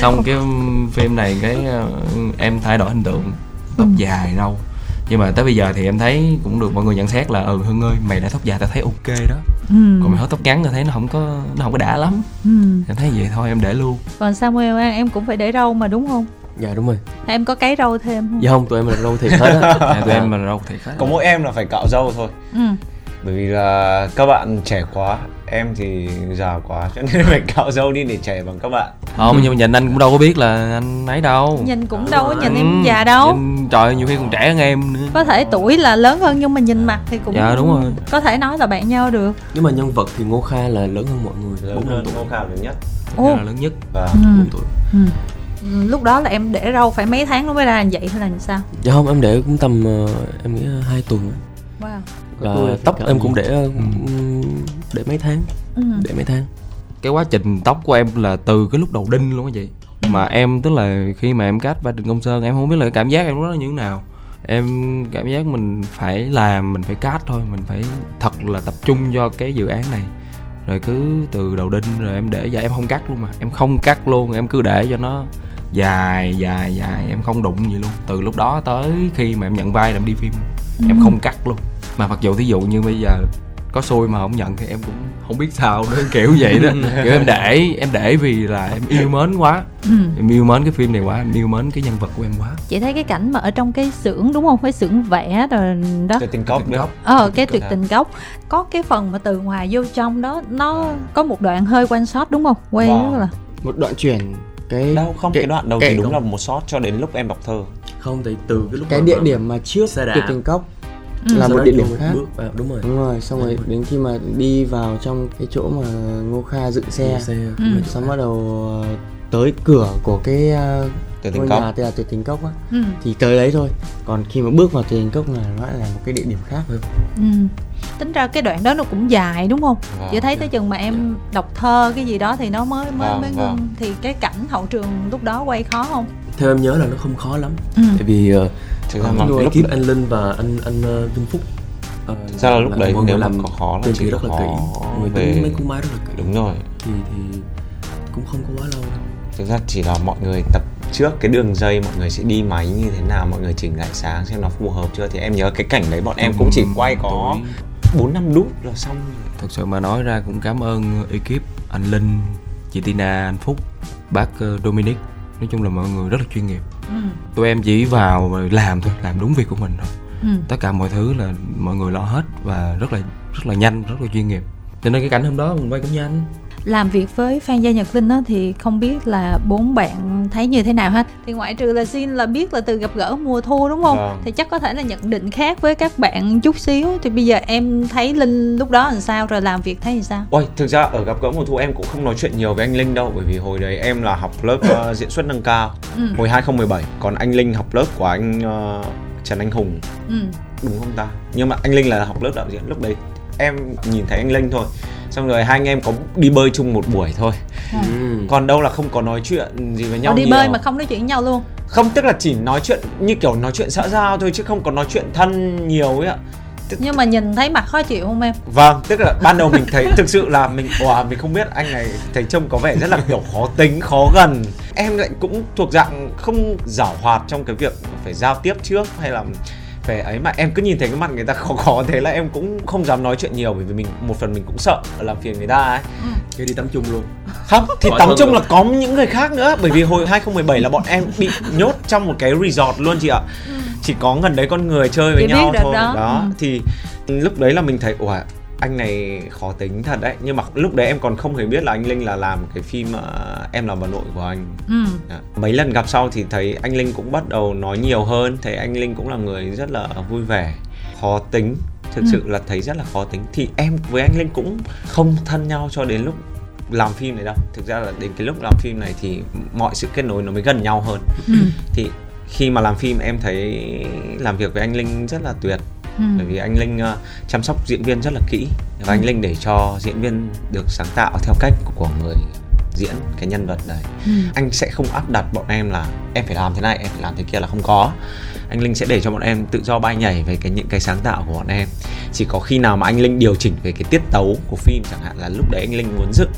xong cái phim này cái ờ, em thay đổi hình tượng tóc Ừ. dài râu nhưng mà tới bây giờ thì em thấy cũng được mọi người nhận xét là ừ hưng ơi mày đã tóc dài tao thấy ok đó. Ừ. còn mày hớt tóc ngắn tao thấy nó không có nó không có đã lắm. Ừ. em thấy vậy thôi em để luôn. Còn Samuel em cũng phải để râu mà đúng không? Dạ đúng rồi. Em có cái râu thêm không? Dạ không tụi em là lâu thiệt hết á. À, tụi em mà râu thì khác có mỗi em là phải cạo râu thôi. Ừ. bởi vì là các bạn trẻ quá em thì già quá cho nên phải cạo râu đi để trẻ bằng các bạn. Không nhưng mà nhìn anh cũng đâu có biết là anh ấy đâu. Nhìn cũng đâu có nhìn Ừ, em già đâu. Nhìn, trời ơi, nhiều khi còn trẻ hơn em nữa. Có thể tuổi là lớn hơn nhưng mà nhìn mặt thì cũng Dạ, đúng rồi. có thể nói là bạn nhau được. Nhưng mà nhân vật thì ngô kha là lớn hơn mọi người lớn hơn tuổi. Ngô khả lớn nhất. Ồ. là lớn nhất. Và ừ. bốn tuổi. Ừ. Lúc đó là em để râu phải mấy tháng nó mới ra như vậy hay là làm sao? Dạ không em để cũng tầm ờ, em nghĩ hai tuần. Wow là Tôi tóc em cũng để ờ, để mấy tháng. Ừ. để mấy tháng. Cái quá trình tóc của em là từ cái lúc đầu đinh luôn á chị. Mà em tức là khi mà em cắt vai Trịnh Công Sơn em không biết là cái cảm giác em lúc đó như thế nào. Em cảm giác mình phải làm mình phải cắt thôi mình phải thật là tập trung cho cái dự án này. Rồi cứ từ đầu đinh rồi em để và em không cắt luôn mà. Em không cắt luôn em cứ để cho nó dài dài dài em không đụng gì luôn. Từ lúc đó tới khi mà em nhận vai là em đi phim em Ừ. không cắt luôn mà mặc dù thí dụ như bây giờ có xui mà không nhận thì em cũng không biết sao nữa kiểu vậy đó. Kiểu em để em để vì là em yêu mến quá. Ừ. em yêu mến cái phim này quá em yêu mến cái nhân vật của em quá. Chị thấy cái cảnh mà ở trong cái xưởng đúng không? Cái xưởng vẽ rồi đó. Tuyệt tình cốc nữa. cốc. ờ cái tuyệt tình gốc có cái phần mà từ ngoài vô trong đó nó có một đoạn hơi quan sát đúng không? Quay rất là Một đoạn chuyển cái đâu không cái đoạn đầu kệ thì đúng không? là một shot cho đến lúc em đọc thơ. Không thì từ cái lúc cái địa điểm mà trước tuyệt tình cốc Ừ. là sau một địa điểm khác bước vào đúng rồi đúng rồi xong rồi đến khi mà đi vào trong cái chỗ mà ngô kha dựng xe xe Ừ. xong bắt đầu ờ, tới cửa của cái ờ, tuyệt ngôi tình cốc nhà tên là tuyệt tình cốc á ừ. thì tới đấy thôi còn khi mà bước vào tuyệt tình cốc là nó lại là một cái địa điểm khác Ừ. Ừ. tính ra cái đoạn đó nó cũng dài đúng không Vâng. chị thấy tới chừng mà em đọc thơ cái gì đó thì nó mới mới Vâng, mới vâng. ngưng thì cái cảnh hậu trường lúc đó quay khó không theo em nhớ là nó không khó lắm ừ. tại vì uh, thực ra là lúc kiếp anh linh và anh anh uh, vinh phúc. Thực ra là lúc đấy mọi người nếu mà làm có khó là chỉ rất là khó kỹ. Người về- tính mấy cú máy rất là kỹ. Đúng rồi. Thì thì cũng không có quá lâu thực ra chỉ là mọi người tập trước cái đường dây mọi người sẽ đi máy như thế nào mọi người chỉnh lại sáng xem nó phù hợp chưa. Thì em nhớ cái cảnh đấy bọn em cũng chỉ quay có bốn năm đút là xong thật sự mà nói ra cũng cảm ơn ekip anh linh chị tina anh phúc bác dominic. Nói chung là mọi người rất là chuyên nghiệp Ừ. tụi em chỉ vào và làm thôi làm đúng việc của mình thôi Ừ. tất cả mọi thứ là mọi người lo hết và rất là rất là nhanh rất là chuyên nghiệp cho nên cái cảnh hôm đó mình quay cũng nhanh làm việc với Phan Gia Nhật Linh á, thì không biết là bốn bạn thấy như thế nào ha thì ngoại trừ là xin là biết là từ gặp gỡ mùa thu đúng không Vâng. thì chắc có thể là nhận định khác với các bạn chút xíu thì bây giờ em thấy Linh lúc đó làm sao rồi làm việc thấy làm sao Ôi, thực ra ở gặp gỡ mùa thu em cũng không nói chuyện nhiều với anh Linh đâu Bởi vì hồi đấy em là học lớp ờ, diễn xuất nâng cao ừ. Hồi 2017 Còn anh Linh học lớp của anh ờ, Trần Anh Hùng Ừ. Đúng không ta? Nhưng mà anh Linh là học lớp đạo diễn Lúc đấy em nhìn thấy anh Linh thôi Xong rồi hai anh em có đi bơi chung một buổi thôi Ừ. Còn đâu là không có nói chuyện gì với nhau đi nhiều. bơi mà không nói chuyện với nhau luôn Không, tức là chỉ nói chuyện như kiểu nói chuyện xã giao thôi Chứ không có nói chuyện thân nhiều ấy ạ nhưng mà nhìn thấy mặt khó chịu không em Vâng, tức là ban đầu mình thấy thực sự là mình wow, mình không biết anh này thấy trông có vẻ rất là kiểu khó tính, khó gần. Em lại cũng thuộc dạng không giảo hoạt trong cái việc phải giao tiếp trước hay là phải ấy mà em cứ nhìn thấy cái mặt người ta khó khó thế là em cũng không dám nói chuyện nhiều bởi vì mình một phần mình cũng sợ làm phiền người ta ấy. Cái đi tắm chung luôn Không, thì Hỏi tắm chung là có những người khác nữa bởi vì hồi 2017 là bọn em bị nhốt trong một cái resort luôn chị ạ. Chỉ có gần đấy con người chơi với Chị biết nhau thôi. đó. Ừ. thì lúc đấy là mình thấy ủa anh này khó tính thật đấy nhưng mà lúc đấy em còn không hề biết là anh Linh là làm cái phim ờ, em là bà nội của anh ừ. Dạ. mấy lần gặp sau thì thấy anh Linh cũng bắt đầu nói nhiều hơn thấy anh Linh cũng là người rất là vui vẻ khó tính thực Ừ. sự là thấy rất là khó tính thì em với anh Linh cũng không thân nhau cho đến lúc làm phim này đâu thực ra là đến cái lúc làm phim này thì mọi sự kết nối nó mới gần nhau hơn Ừ. thì khi mà làm phim em thấy làm việc với anh Linh rất là tuyệt Ừ. bởi vì anh Linh ờ, chăm sóc diễn viên rất là kỹ. Và anh Linh để cho diễn viên được sáng tạo theo cách của người diễn cái nhân vật đấy Ừ. anh sẽ không áp đặt bọn em là em phải làm thế này em phải làm thế kia là không có. Anh linh sẽ để cho bọn em tự do bay nhảy về cái những cái sáng tạo của bọn em. Chỉ có khi nào mà anh linh điều chỉnh về cái tiết tấu của phim chẳng hạn là lúc đấy anh linh muốn dựng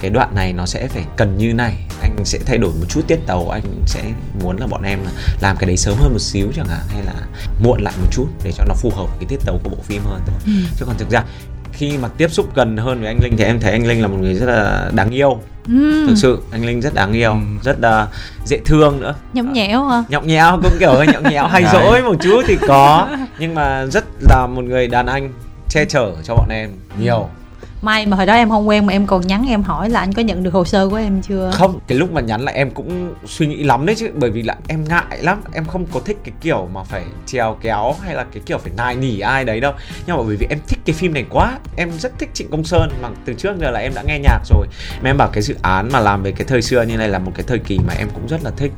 cái đoạn này nó sẽ phải cần như này anh sẽ thay đổi một chút tiết tấu anh sẽ muốn là bọn em là làm cái đấy sớm hơn một xíu chẳng hạn hay là muộn lại một chút để cho nó phù hợp với cái tiết tấu của bộ phim hơn. Thôi Ừ. chứ còn thực ra khi mà tiếp xúc gần hơn với anh linh thì em thấy anh linh là một người rất là đáng yêu. Ừ. thực sự anh linh rất đáng yêu rất là dễ thương nữa. Nhõng nhẽo hả? Nhõng nhẽo cũng kiểu hơi nhõng nhẽo hay dỗi một chút thì có. Nhưng mà rất là một người đàn anh che chở cho bọn em nhiều may mà hồi đó em không quen mà em còn nhắn em hỏi là anh có nhận được hồ sơ của em chưa? Không, cái lúc mà nhắn là em cũng suy nghĩ lắm đấy chứ, bởi vì là em ngại lắm, em không có thích cái kiểu mà phải trèo kéo hay là cái kiểu phải nài nỉ ai đấy đâu. Nhưng mà bởi vì em thích cái phim này quá, em rất thích trịnh công sơn, mà từ trước giờ là em đã nghe nhạc rồi. Mà em bảo cái dự án mà làm về cái thời xưa như này là một cái thời kỳ mà em cũng rất là thích.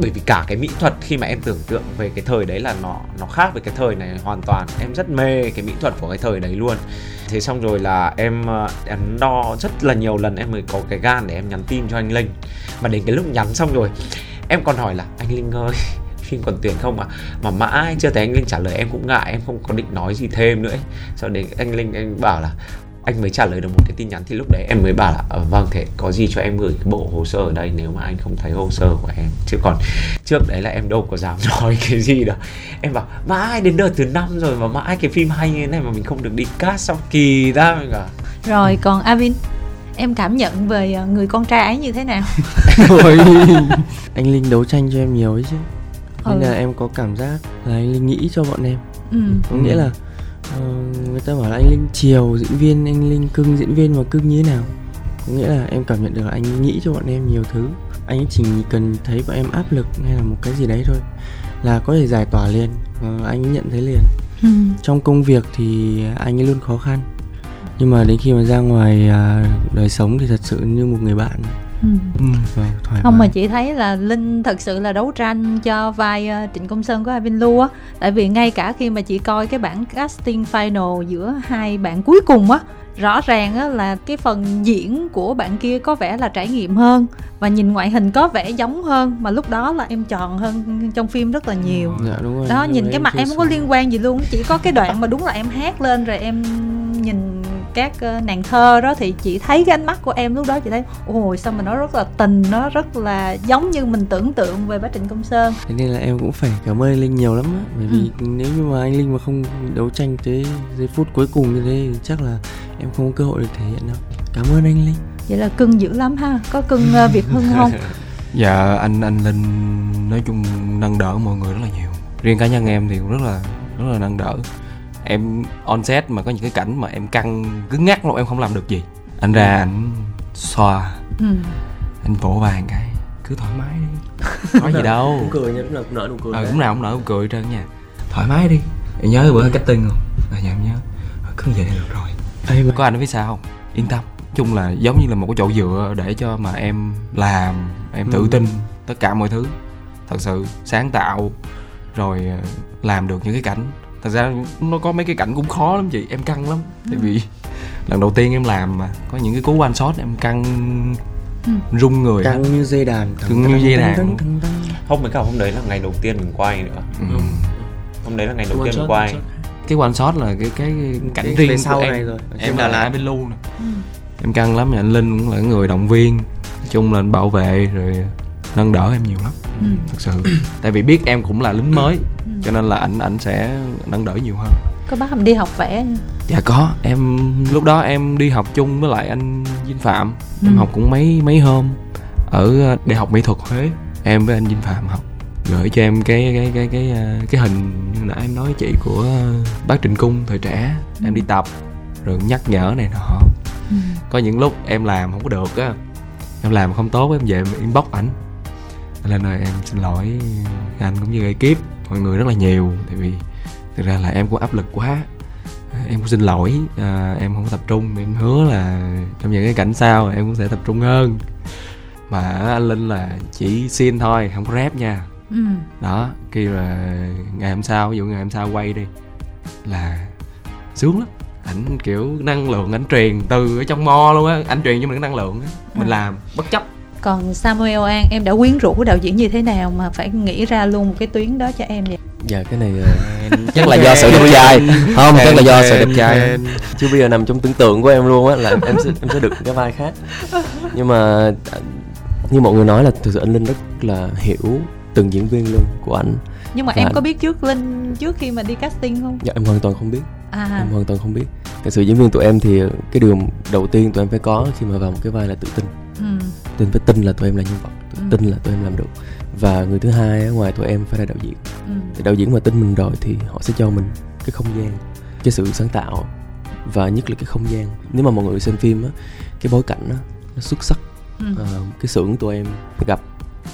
Bởi vì cả cái mỹ thuật khi mà em tưởng tượng về cái thời đấy là nó nó khác với cái thời này hoàn toàn. Em rất mê cái mỹ thuật của cái thời đấy luôn. Thế xong rồi là em em đo rất là nhiều lần em mới có cái gan để em nhắn tin cho anh linh. Mà đến cái lúc nhắn xong rồi em còn hỏi là anh linh ơi phim còn tiền không ạ? Mà mãi chưa thấy anh linh trả lời em cũng ngại em không có định nói gì thêm nữa ấy. sau đến anh linh anh bảo là anh mới trả lời được một cái tin nhắn thì lúc đấy em mới bảo là ờ, vâng thế có gì cho em gửi cái bộ hồ sơ ở đây nếu mà anh không thấy hồ sơ của em. Chứ còn trước đấy là em đâu có dám nói cái gì đâu. Em bảo mãi đến đợt thứ năm rồi mà mãi cái phim hay như thế này mà mình không được đi cast sao? Kỳ ra mình cả rồi còn Avin em cảm nhận về ờ, người con trai ấy như thế nào? Ôi, anh linh đấu tranh cho em nhiều ấy chứ. Nên Ừ. là em có cảm giác là anh linh nghĩ cho bọn em. Ừ. có nghĩa là ờ, người ta bảo là anh linh chiều diễn viên anh linh cưng diễn viên mà cưng như thế nào. Có nghĩa là em cảm nhận được là anh nghĩ cho bọn em nhiều thứ. Anh ấy chỉ cần thấy bọn em áp lực hay là một cái gì đấy thôi là có thể giải tỏa liền. Và anh ấy nhận thấy liền. Ừ. trong công việc thì anh ấy luôn khó khăn nhưng mà đến khi mà ra ngoài à, đời sống thì thật sự như một người bạn. Ừ. và thoải không mà mái. chị thấy là linh thật sự là đấu tranh cho vai ờ, trịnh công sơn của Avin Lu á. Tại vì ngay cả khi mà chị coi cái bản casting final giữa hai bạn cuối cùng á rõ ràng á là cái phần diễn của bạn kia có vẻ là trải nghiệm hơn và nhìn ngoại hình có vẻ giống hơn mà lúc đó là em tròn hơn trong phim rất là nhiều. Dạ đúng rồi. Đó Lúc nhìn đấy cái mặt em không có liên quan gì luôn chỉ có cái đoạn mà đúng là em hát lên rồi em các ờ, nàng thơ đó thì chị thấy cái ánh mắt của em lúc đó chị thấy ôi sao mà nó rất là tình nó rất là giống như mình tưởng tượng về bá trịnh công sơn. Thế nên là em cũng phải cảm ơn anh linh nhiều lắm á bởi vì Ừ. nếu như mà anh linh mà không đấu tranh tới giây phút cuối cùng như thế thì chắc là em không có cơ hội được thể hiện đâu. Cảm ơn anh linh. Vậy là cưng dữ lắm ha có cưng ờ, việt hưng không? Dạ anh anh Linh nói chung nâng đỡ mọi người rất là nhiều. Riêng cá nhân em thì cũng rất là rất là nâng đỡ Em on set mà có những cái cảnh mà em căng cứng ngắc luôn em không làm được gì. Anh ra anh xoa ừ. anh vỗ vàng cái cứ thoải mái đi. Có gì đâu. cũng cười nha lúc nào cũng nở nụ cười ờ cũng nào cũng nở cũng cười hết trơn nha. Thoải mái đi. Em nhớ bữa cách tinh không? À dạ em nhớ. Ờ, cứ vậy được rồi. Ê, mà có anh ở phía sau không? Yên tâm. Chung là giống như là một cái chỗ dựa để cho mà em làm em tự Ừ. tin tất cả mọi thứ. Thật sự sáng tạo rồi ờ, làm được những cái cảnh thật ra nó có mấy cái cảnh cũng khó lắm chị em căng lắm. Tại vì lần đầu tiên em làm mà có những cái cú one shot em căng Ừ. rung người căng như dây đàn. Căng như dây đàn. Không mấy cả hôm đấy là ngày đầu tiên mình quay nữa. Ừ. hôm đấy là ngày đầu One tiên mình shot, quay. one cái one shot là cái cái cảnh Cái riêng về của sau em. này rồi ở em là lại bên lu nè. Ừ. em căng lắm anh linh cũng là người động viên. Nói chung là anh bảo vệ rồi nâng đỡ em nhiều lắm Ừ. thật sự. Tại vì biết em cũng là lính mới Ừ. cho nên là ảnh ảnh sẽ nâng đỡ nhiều hơn. Có bắt em đi học vẽ dạ có em lúc đó em đi học chung với lại anh Vinh Phạm. Em Ừ. học cũng mấy mấy hôm. Ở đại học mỹ thuật Huế em với anh Vinh Phạm học. Gửi cho em cái cái cái cái ờ, cái hình như nãy em nói chị của bác Trịnh Cung thời trẻ. Em đi tập rồi nhắc nhở này nọ. Ừ. có những lúc em làm không có được á em làm không tốt em về em inbox ảnh nên là em xin lỗi. Anh cũng như ekip mọi người rất là nhiều. Tại vì thực ra là em cũng áp lực quá. Em cũng xin lỗi. À, em không có tập trung. Em hứa là trong những cái cảnh sau em cũng sẽ tập trung hơn. Mà anh linh là chỉ xin thôi không có rap nha. Ừ. đó khi là ngày hôm sau ví dụ ngày hôm sau quay đi là sướng lắm. Ảnh kiểu năng lượng ảnh truyền từ ở trong mo luôn á. Ảnh truyền cho mình cái năng lượng á. Mình À. làm bất chấp còn Samuel An em đã quyến rũ đạo diễn như thế nào mà phải nghĩ ra luôn một cái tuyến đó cho em vậy? Dạ cái này ờ, chắc là do sự đẹp trai. Không chắc là do sự đẹp trai. chứ bây giờ nằm trong tưởng tượng của em luôn á là em sẽ em sẽ được cái vai khác. Nhưng mà như mọi người nói là thực sự anh linh rất là hiểu từng diễn viên luôn của anh. Nhưng mà Và em có biết trước linh trước khi mà đi casting không? Dạ em hoàn toàn không biết. À. Em hoàn toàn không biết. Thật sự diễn viên tụi em thì cái điều đầu tiên tụi em phải có khi mà vào một cái vai là tự tin. Ừ. tụi em phải tin là tụi em là nhân vật. Tụi Ừ. tin là tụi em làm được. Và người thứ hai á, ngoài tụi em phải là đạo diễn. Ừ. thì đạo diễn mà tin mình rồi thì họ sẽ cho mình cái không gian cái sự sáng tạo và nhất là cái không gian. Nếu mà mọi người xem phim á cái bối cảnh á nó xuất sắc. Ừ. Ờ, cái xưởng tụi em gặp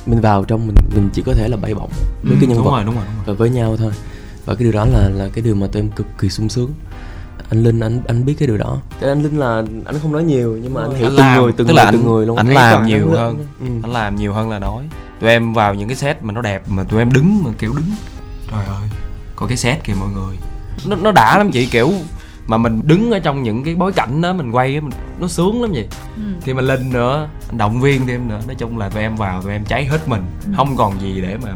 mình vào trong mình mình chỉ có thể là bay bổng với cái nhân đúng vật. rồi đúng rồi đúng rồi. Và với nhau thôi. Và cái điều đó là là cái điều mà tụi em cực kỳ sung sướng anh linh anh anh biết cái điều đó. Cái anh linh là anh không nói nhiều nhưng mà anh hiểu Anh từng làm, người từng tức người là từng anh- người luôn. anh Thấy làm nhiều năng hơn. ừ. anh làm nhiều hơn là nói. Tụi em vào những cái set mà nó đẹp mà tụi em đứng mà kiểu đứng. Trời ơi coi cái set kìa mọi người. Nó nó đã lắm chị kiểu mà mình đứng ở trong những cái bối cảnh đó mình quay á mình nó sướng lắm vậy Ừ. thì mà linh nữa anh động viên thêm nữa. Nói chung là tụi em vào tụi em cháy hết mình. Ừ. không còn gì để mà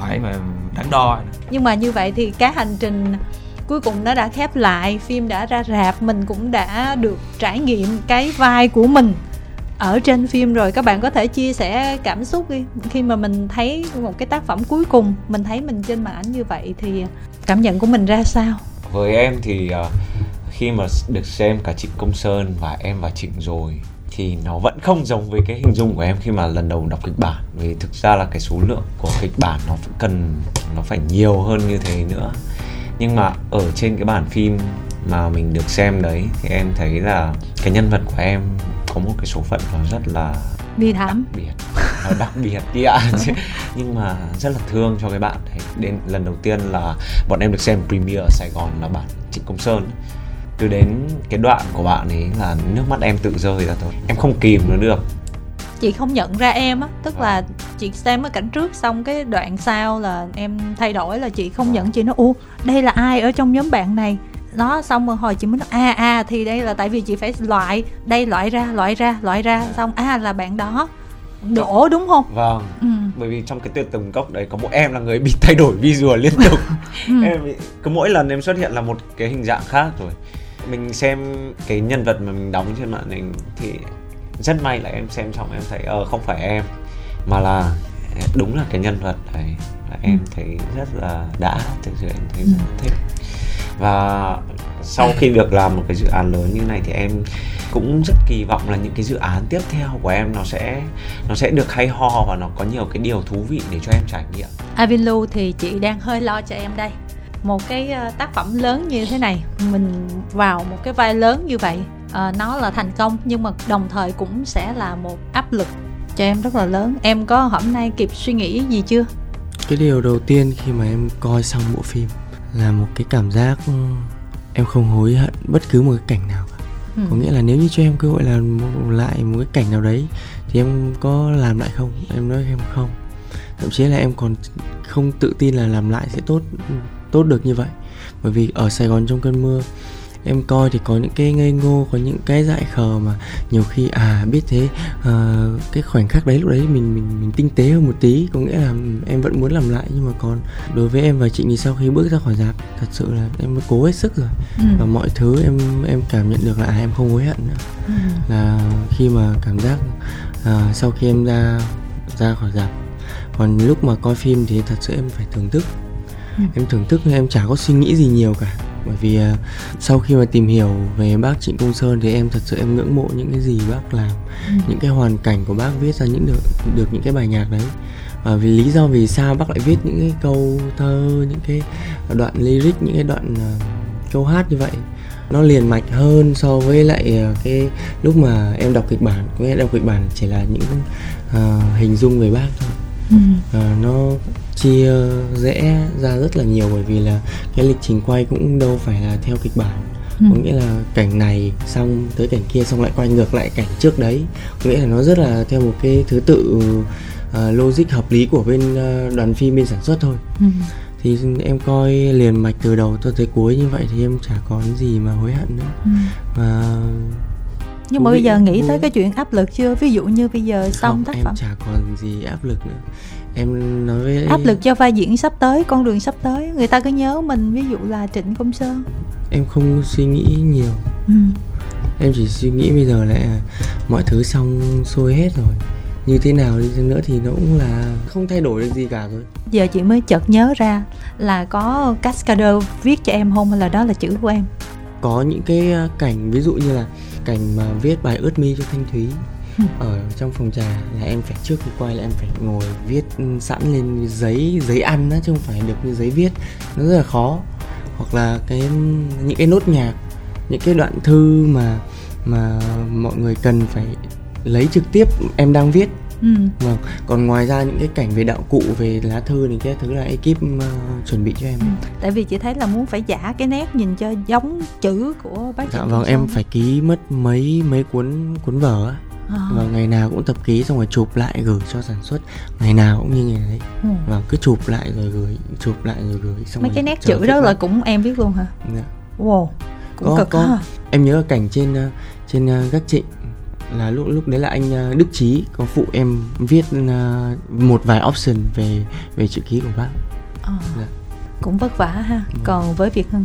phải mà đắn đo. Nhưng mà như vậy thì cái hành trình cuối cùng nó đã khép lại, phim đã ra rạp, mình cũng đã được trải nghiệm cái vai của mình ở trên phim rồi. Các bạn có thể chia sẻ cảm xúc đi. Khi mà mình thấy một cái tác phẩm cuối cùng, mình thấy mình trên màn ảnh như vậy thì cảm nhận của mình ra sao? Với em thì ờ, khi mà được xem cả Trịnh Công Sơn và em và Trịnh rồi thì nó vẫn không giống với cái hình dung của em khi mà lần đầu đọc kịch bản. Vì thực ra là cái số lượng của kịch bản nó cần, nó phải nhiều hơn như thế nữa nhưng mà ở trên cái bản phim mà mình được xem đấy thì em thấy là cái nhân vật của em có một cái số phận nó rất là bi thảm. đặc biệt. Nó đặc biệt đi ạ. Nhưng mà rất là thương cho cái bạn đấy đến lần đầu tiên là bọn em được xem premiere ở Sài Gòn là bản Trịnh Công Sơn. Cứ đến cái đoạn của bạn ấy là nước mắt em tự rơi ra thôi. Em không kìm nó được chị không nhận ra em á tức là chị xem ở cảnh trước xong cái đoạn sau là em thay đổi là chị không nhận chị nói u đây là ai ở trong nhóm bạn này? Đó xong rồi hồi chị mới nói à à thì đây là tại vì chị phải loại đây loại ra loại ra loại ra. Xong à là bạn đó. Đổ đúng không? Vâng. Ừ. bởi vì trong cái tuyệt tùng cốc đấy có mỗi em là người bị thay đổi visual liên tục. Ừ. em bị, cứ mỗi lần em xuất hiện là một cái hình dạng khác rồi. Mình xem cái nhân vật mà mình đóng trên màn hình thì rất may là em xem xong em thấy ờ không phải em mà là đúng là cái nhân vật đấy và em thấy rất là đã thực sự em thấy rất là thích. Và sau khi được làm một cái dự án lớn như này thì em cũng rất kỳ vọng là những cái dự án tiếp theo của em nó sẽ nó sẽ được hay ho và nó có nhiều cái điều thú vị để cho em trải nghiệm. Avinlu thì chị đang hơi lo cho em đây. Một cái ờ, tác phẩm lớn như thế này mình vào một cái vai lớn như vậy ờ, nó là thành công nhưng mà đồng thời cũng sẽ là một áp lực cho em rất là lớn. Em có hôm nay kịp suy nghĩ gì chưa? Cái điều đầu tiên khi mà em coi xong bộ phim là một cái cảm giác ừ, em không hối hận bất cứ một cái cảnh nào cả. Ừ. có nghĩa là nếu như cho em cơ hội làm lại một cái cảnh nào đấy thì em có làm lại không? Em nói em không. Thậm chí là em còn không tự tin là làm lại sẽ tốt tốt được như vậy. Bởi vì ở Sài Gòn trong cơn mưa em coi thì có những cái ngây ngô có những cái dại khờ mà nhiều khi à biết thế ờ, cái khoảnh khắc đấy lúc đấy mình mình mình tinh tế hơn một tí có nghĩa là em vẫn muốn làm lại nhưng mà còn đối với em và chị thì sau khi bước ra khỏi dạp thật sự là em mới cố hết sức rồi Ừ. và mọi thứ em em cảm nhận được là à, em không hối hận nữa Ừ. là khi mà cảm giác à, sau khi em ra ra khỏi dạp còn lúc mà coi phim thì thật sự em phải thưởng thức Ừ. em thưởng thức em chả có suy nghĩ gì nhiều cả. Bởi vì à, sau khi mà tìm hiểu về bác Trịnh Công Sơn thì em thật sự em ngưỡng mộ những cái gì bác làm Ừ. những cái hoàn cảnh của bác viết ra những được được những cái bài nhạc đấy. Và vì lý do vì sao bác lại viết những cái câu thơ những cái đoạn lyric những cái đoạn à, câu hát như vậy? Nó liền mạch hơn so với lại à, cái lúc mà em đọc kịch bản. Có nghĩa đọc kịch bản chỉ là những à, hình dung về bác thôi. Ừ. à, nó chia rẽ ra rất là nhiều bởi vì là cái lịch trình quay cũng đâu phải là theo kịch bản. Ừ. có nghĩa là cảnh này xong tới cảnh kia xong lại quay ngược lại cảnh trước đấy. Có nghĩa là nó rất là theo một cái thứ tự à, logic hợp lý của bên à, đoàn phim bên sản xuất thôi. Ừ. thì em coi liền mạch từ đầu cho tới cuối như vậy thì em chả có cái gì mà hối hận nữa. Ừ. và nhưng mà bây giờ nghĩ tới cái chuyện áp lực chưa? Ví dụ như bây giờ xong Không, tác em phẩm. chả còn gì áp lực nữa em nói với áp lực cho vai diễn sắp tới con đường sắp tới. Người ta cứ nhớ mình ví dụ là trịnh công sơn. Em không suy nghĩ nhiều. Ừ. em chỉ suy nghĩ bây giờ là mọi thứ xong xuôi hết rồi. Như thế nào đi nữa thì nó cũng là không thay đổi được gì cả rồi. Giờ chị mới chợt nhớ ra là có cascader viết cho em không? Hay là đó là chữ của em? Có những cái uh, cảnh ví dụ như là cảnh mà viết bài ướt mi cho thanh thúy. Ở trong phòng trà là em phải trước khi quay là em phải ngồi viết sẵn lên giấy giấy ăn á chứ không phải được như giấy viết. Nó rất là khó. Hoặc là cái những cái nốt nhạc những cái đoạn thư mà mà mọi người cần phải lấy trực tiếp em đang viết. Ừ. vâng. Còn ngoài ra những cái cảnh về đạo cụ về lá thư này cái thứ là ekip uh, chuẩn bị cho em. Ừ. tại vì chị thấy là muốn phải giả cái nét nhìn cho giống chữ của bác dạ vâng em phải ký mất mấy mấy cuốn cuốn vở À. và ngày nào cũng tập ký xong rồi chụp lại gửi cho sản xuất ngày nào cũng như ngày đấy Ừ. và cứ chụp lại rồi gửi chụp lại rồi gửi xong mấy rồi cái nét chữ đó là cũng em viết luôn hả Dạ. wow cũng Có- cực có. ha em nhớ cảnh trên ờ, trên ờ, gác trịnh là lúc lúc đấy là anh ờ, Đức Trí có phụ em viết ờ, một vài option về về chữ ký của bác Ờ. Dạ. cũng vất vả ha còn với Việt Hưng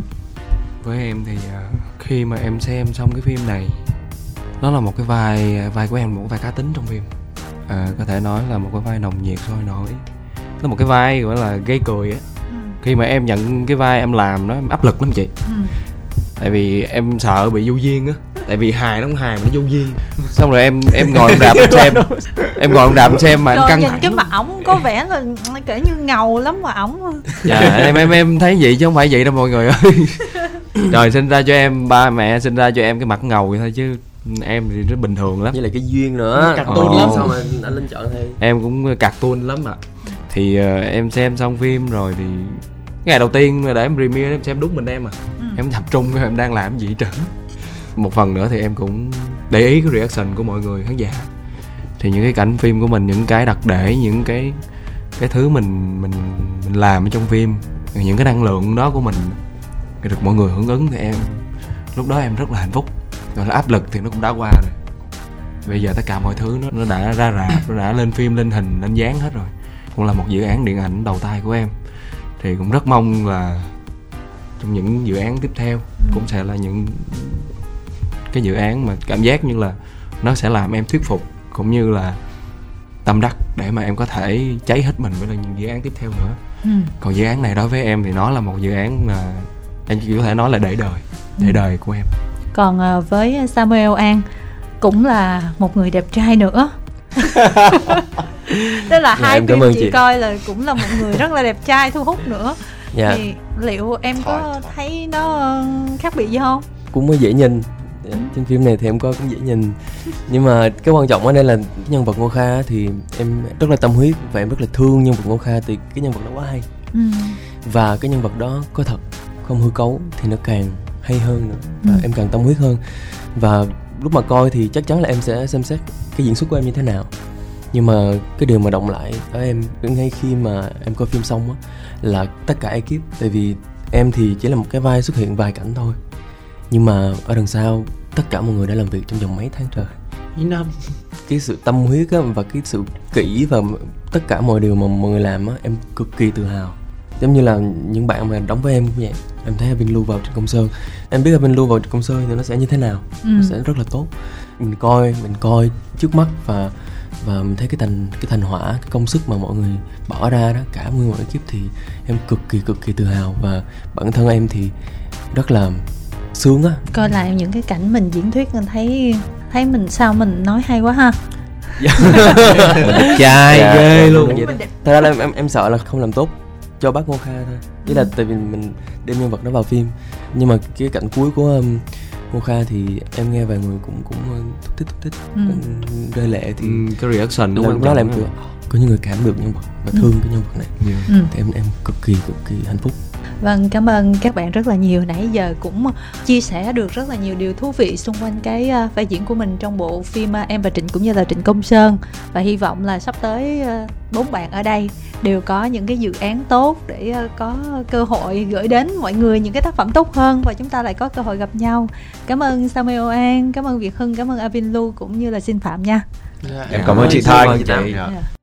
với em thì à, khi mà em xem xong cái phim này nó là một cái vai vai của em một vai cá tính trong phim. À, có thể nói là một cái vai nồng nhiệt sôi nổi. Nó một cái vai gọi là gây cười á. Khi mà em nhận cái vai em làm nó em áp lực lắm chị. Ừ. tại vì em sợ bị vô duyên á. Tại vì hài nó không hài mà nó vô duyên. Xong rồi em em ngồi em đạp em xem. Em ngồi em đạp em xem mà em căng nhìn thẳng. cái mặt ổng có vẻ là kể như ngầu lắm mà ổng dạ em em em thấy vậy chứ không phải vậy đâu mọi người ơi. Rồi sinh ra cho em ba mẹ sinh ra cho em cái mặt ngầu vậy thôi chứ em thì rất bình thường lắm. Với lại cái duyên nữa. Cạc tôn lắm. sao mà anh lên chọn thôi em cũng cạc tuôn lắm ạ. Thì ờ, em xem xong phim rồi thì ngày đầu tiên mà để em premiere em xem đúng mình em à. Ừ. em tập trung em đang làm gì hết trơn một phần nữa thì em cũng để ý cái reaction của mọi người khán giả. Thì những cái cảnh phim của mình những cái đặc để những cái cái thứ mình mình mình làm ở trong phim những cái năng lượng đó của mình được mọi người hưởng ứng thì em lúc đó em rất là hạnh phúc rồi là áp lực thì nó cũng đã qua rồi. Bây giờ tất cả mọi thứ nó nó đã ra rạp nó đã lên phim lên hình lên dáng hết rồi. Cũng là một dự án điện ảnh đầu tay của em. Thì cũng rất mong là trong những dự án tiếp theo cũng sẽ là những cái dự án mà cảm giác như là nó sẽ làm em thuyết phục cũng như là tâm đắc để mà em có thể cháy hết mình với những dự án tiếp theo nữa. Ừ. còn dự án này đối với em thì nó là một dự án là em chỉ có thể nói là để đời để đời của em còn à, với Samuel An cũng là một người đẹp trai nữa. Tức là hai em cảm phim chị, chị. coi là cũng là một người rất là đẹp trai thu hút nữa. Dạ. Thì liệu em có thấy nó ờ, khác biệt gì không? Cũng mới dễ nhìn. Dạ, trên phim này thì em coi cũng dễ nhìn. Nhưng mà cái quan trọng ở đây là cái nhân vật ngô kha thì em rất là tâm huyết và em rất là thương nhân vật ngô kha thì cái nhân vật đó quá hay. Ừ. và cái nhân vật đó có thật không hư cấu thì nó càng hay hơn nữa. Và Ừ. em càng tâm huyết hơn. Và lúc mà coi thì chắc chắn là em sẽ xem xét cái diễn xuất của em như thế nào. Nhưng mà cái điều mà động lại ở em ngay khi mà em coi phim xong á là tất cả ekip. Tại vì em thì chỉ là một cái vai xuất hiện vài cảnh thôi. Nhưng mà ở đằng sau tất cả mọi người đã làm việc trong vòng mấy tháng trời. Mấy năm. Cái sự tâm huyết á, và cái sự kỹ và tất cả mọi điều mà mọi người làm á em cực kỳ tự hào giống như là những bạn mà đóng với em cũng vậy. Em thấy Vinh Lưu vào trên công sơn. Em biết Vinh Lưu vào trên công sơn thì nó sẽ như thế nào. Ừ. nó sẽ rất là tốt. Mình coi mình coi trước mắt và và mình thấy cái thành cái thành hỏa cái công sức mà mọi người bỏ ra đó cả nguyên một ekip thì em cực kỳ cực kỳ tự hào. Và bản thân em thì rất là sướng á. Coi lại những cái cảnh mình diễn thuyết mình thấy thấy mình sao mình nói hay quá ha. Mình trai Dạ, ghê luôn. Thật ra là em, em em sợ là không làm tốt cho bác Ngô Kha thôi ý là tại vì mình đem nhân vật đó vào phim nhưng mà cái cảnh cuối của um, Ngô Kha thì em nghe vài người cũng cũng uh, thúc thích thúc thích Ừ. um, rơi lệ thì Ừ, cái reaction nó quan đó trọng là em lắm. kiểu có những người cảm được nhân vật và Ừ. thương cái nhân vật này Dạ. ừ. thì em em cực kỳ cực kỳ hạnh phúc Vâng, cảm ơn các bạn rất là nhiều. Nãy giờ cũng chia sẻ được rất là nhiều điều thú vị xung quanh cái uh, vai diễn của mình trong bộ phim uh, Em và Trịnh cũng như là Trịnh Công Sơn. Và hy vọng là sắp tới uh, bốn bạn ở đây đều có những cái dự án tốt để có cơ hội gửi đến mọi người những cái tác phẩm tốt hơn và chúng ta lại có cơ hội gặp nhau. Cảm ơn Samuel An, cảm ơn Việt Hưng, cảm ơn Avin Lu cũng như là Xin Phạm nha. Dạ, em cảm ơn chị Thanh chị. Dạ. Dạ.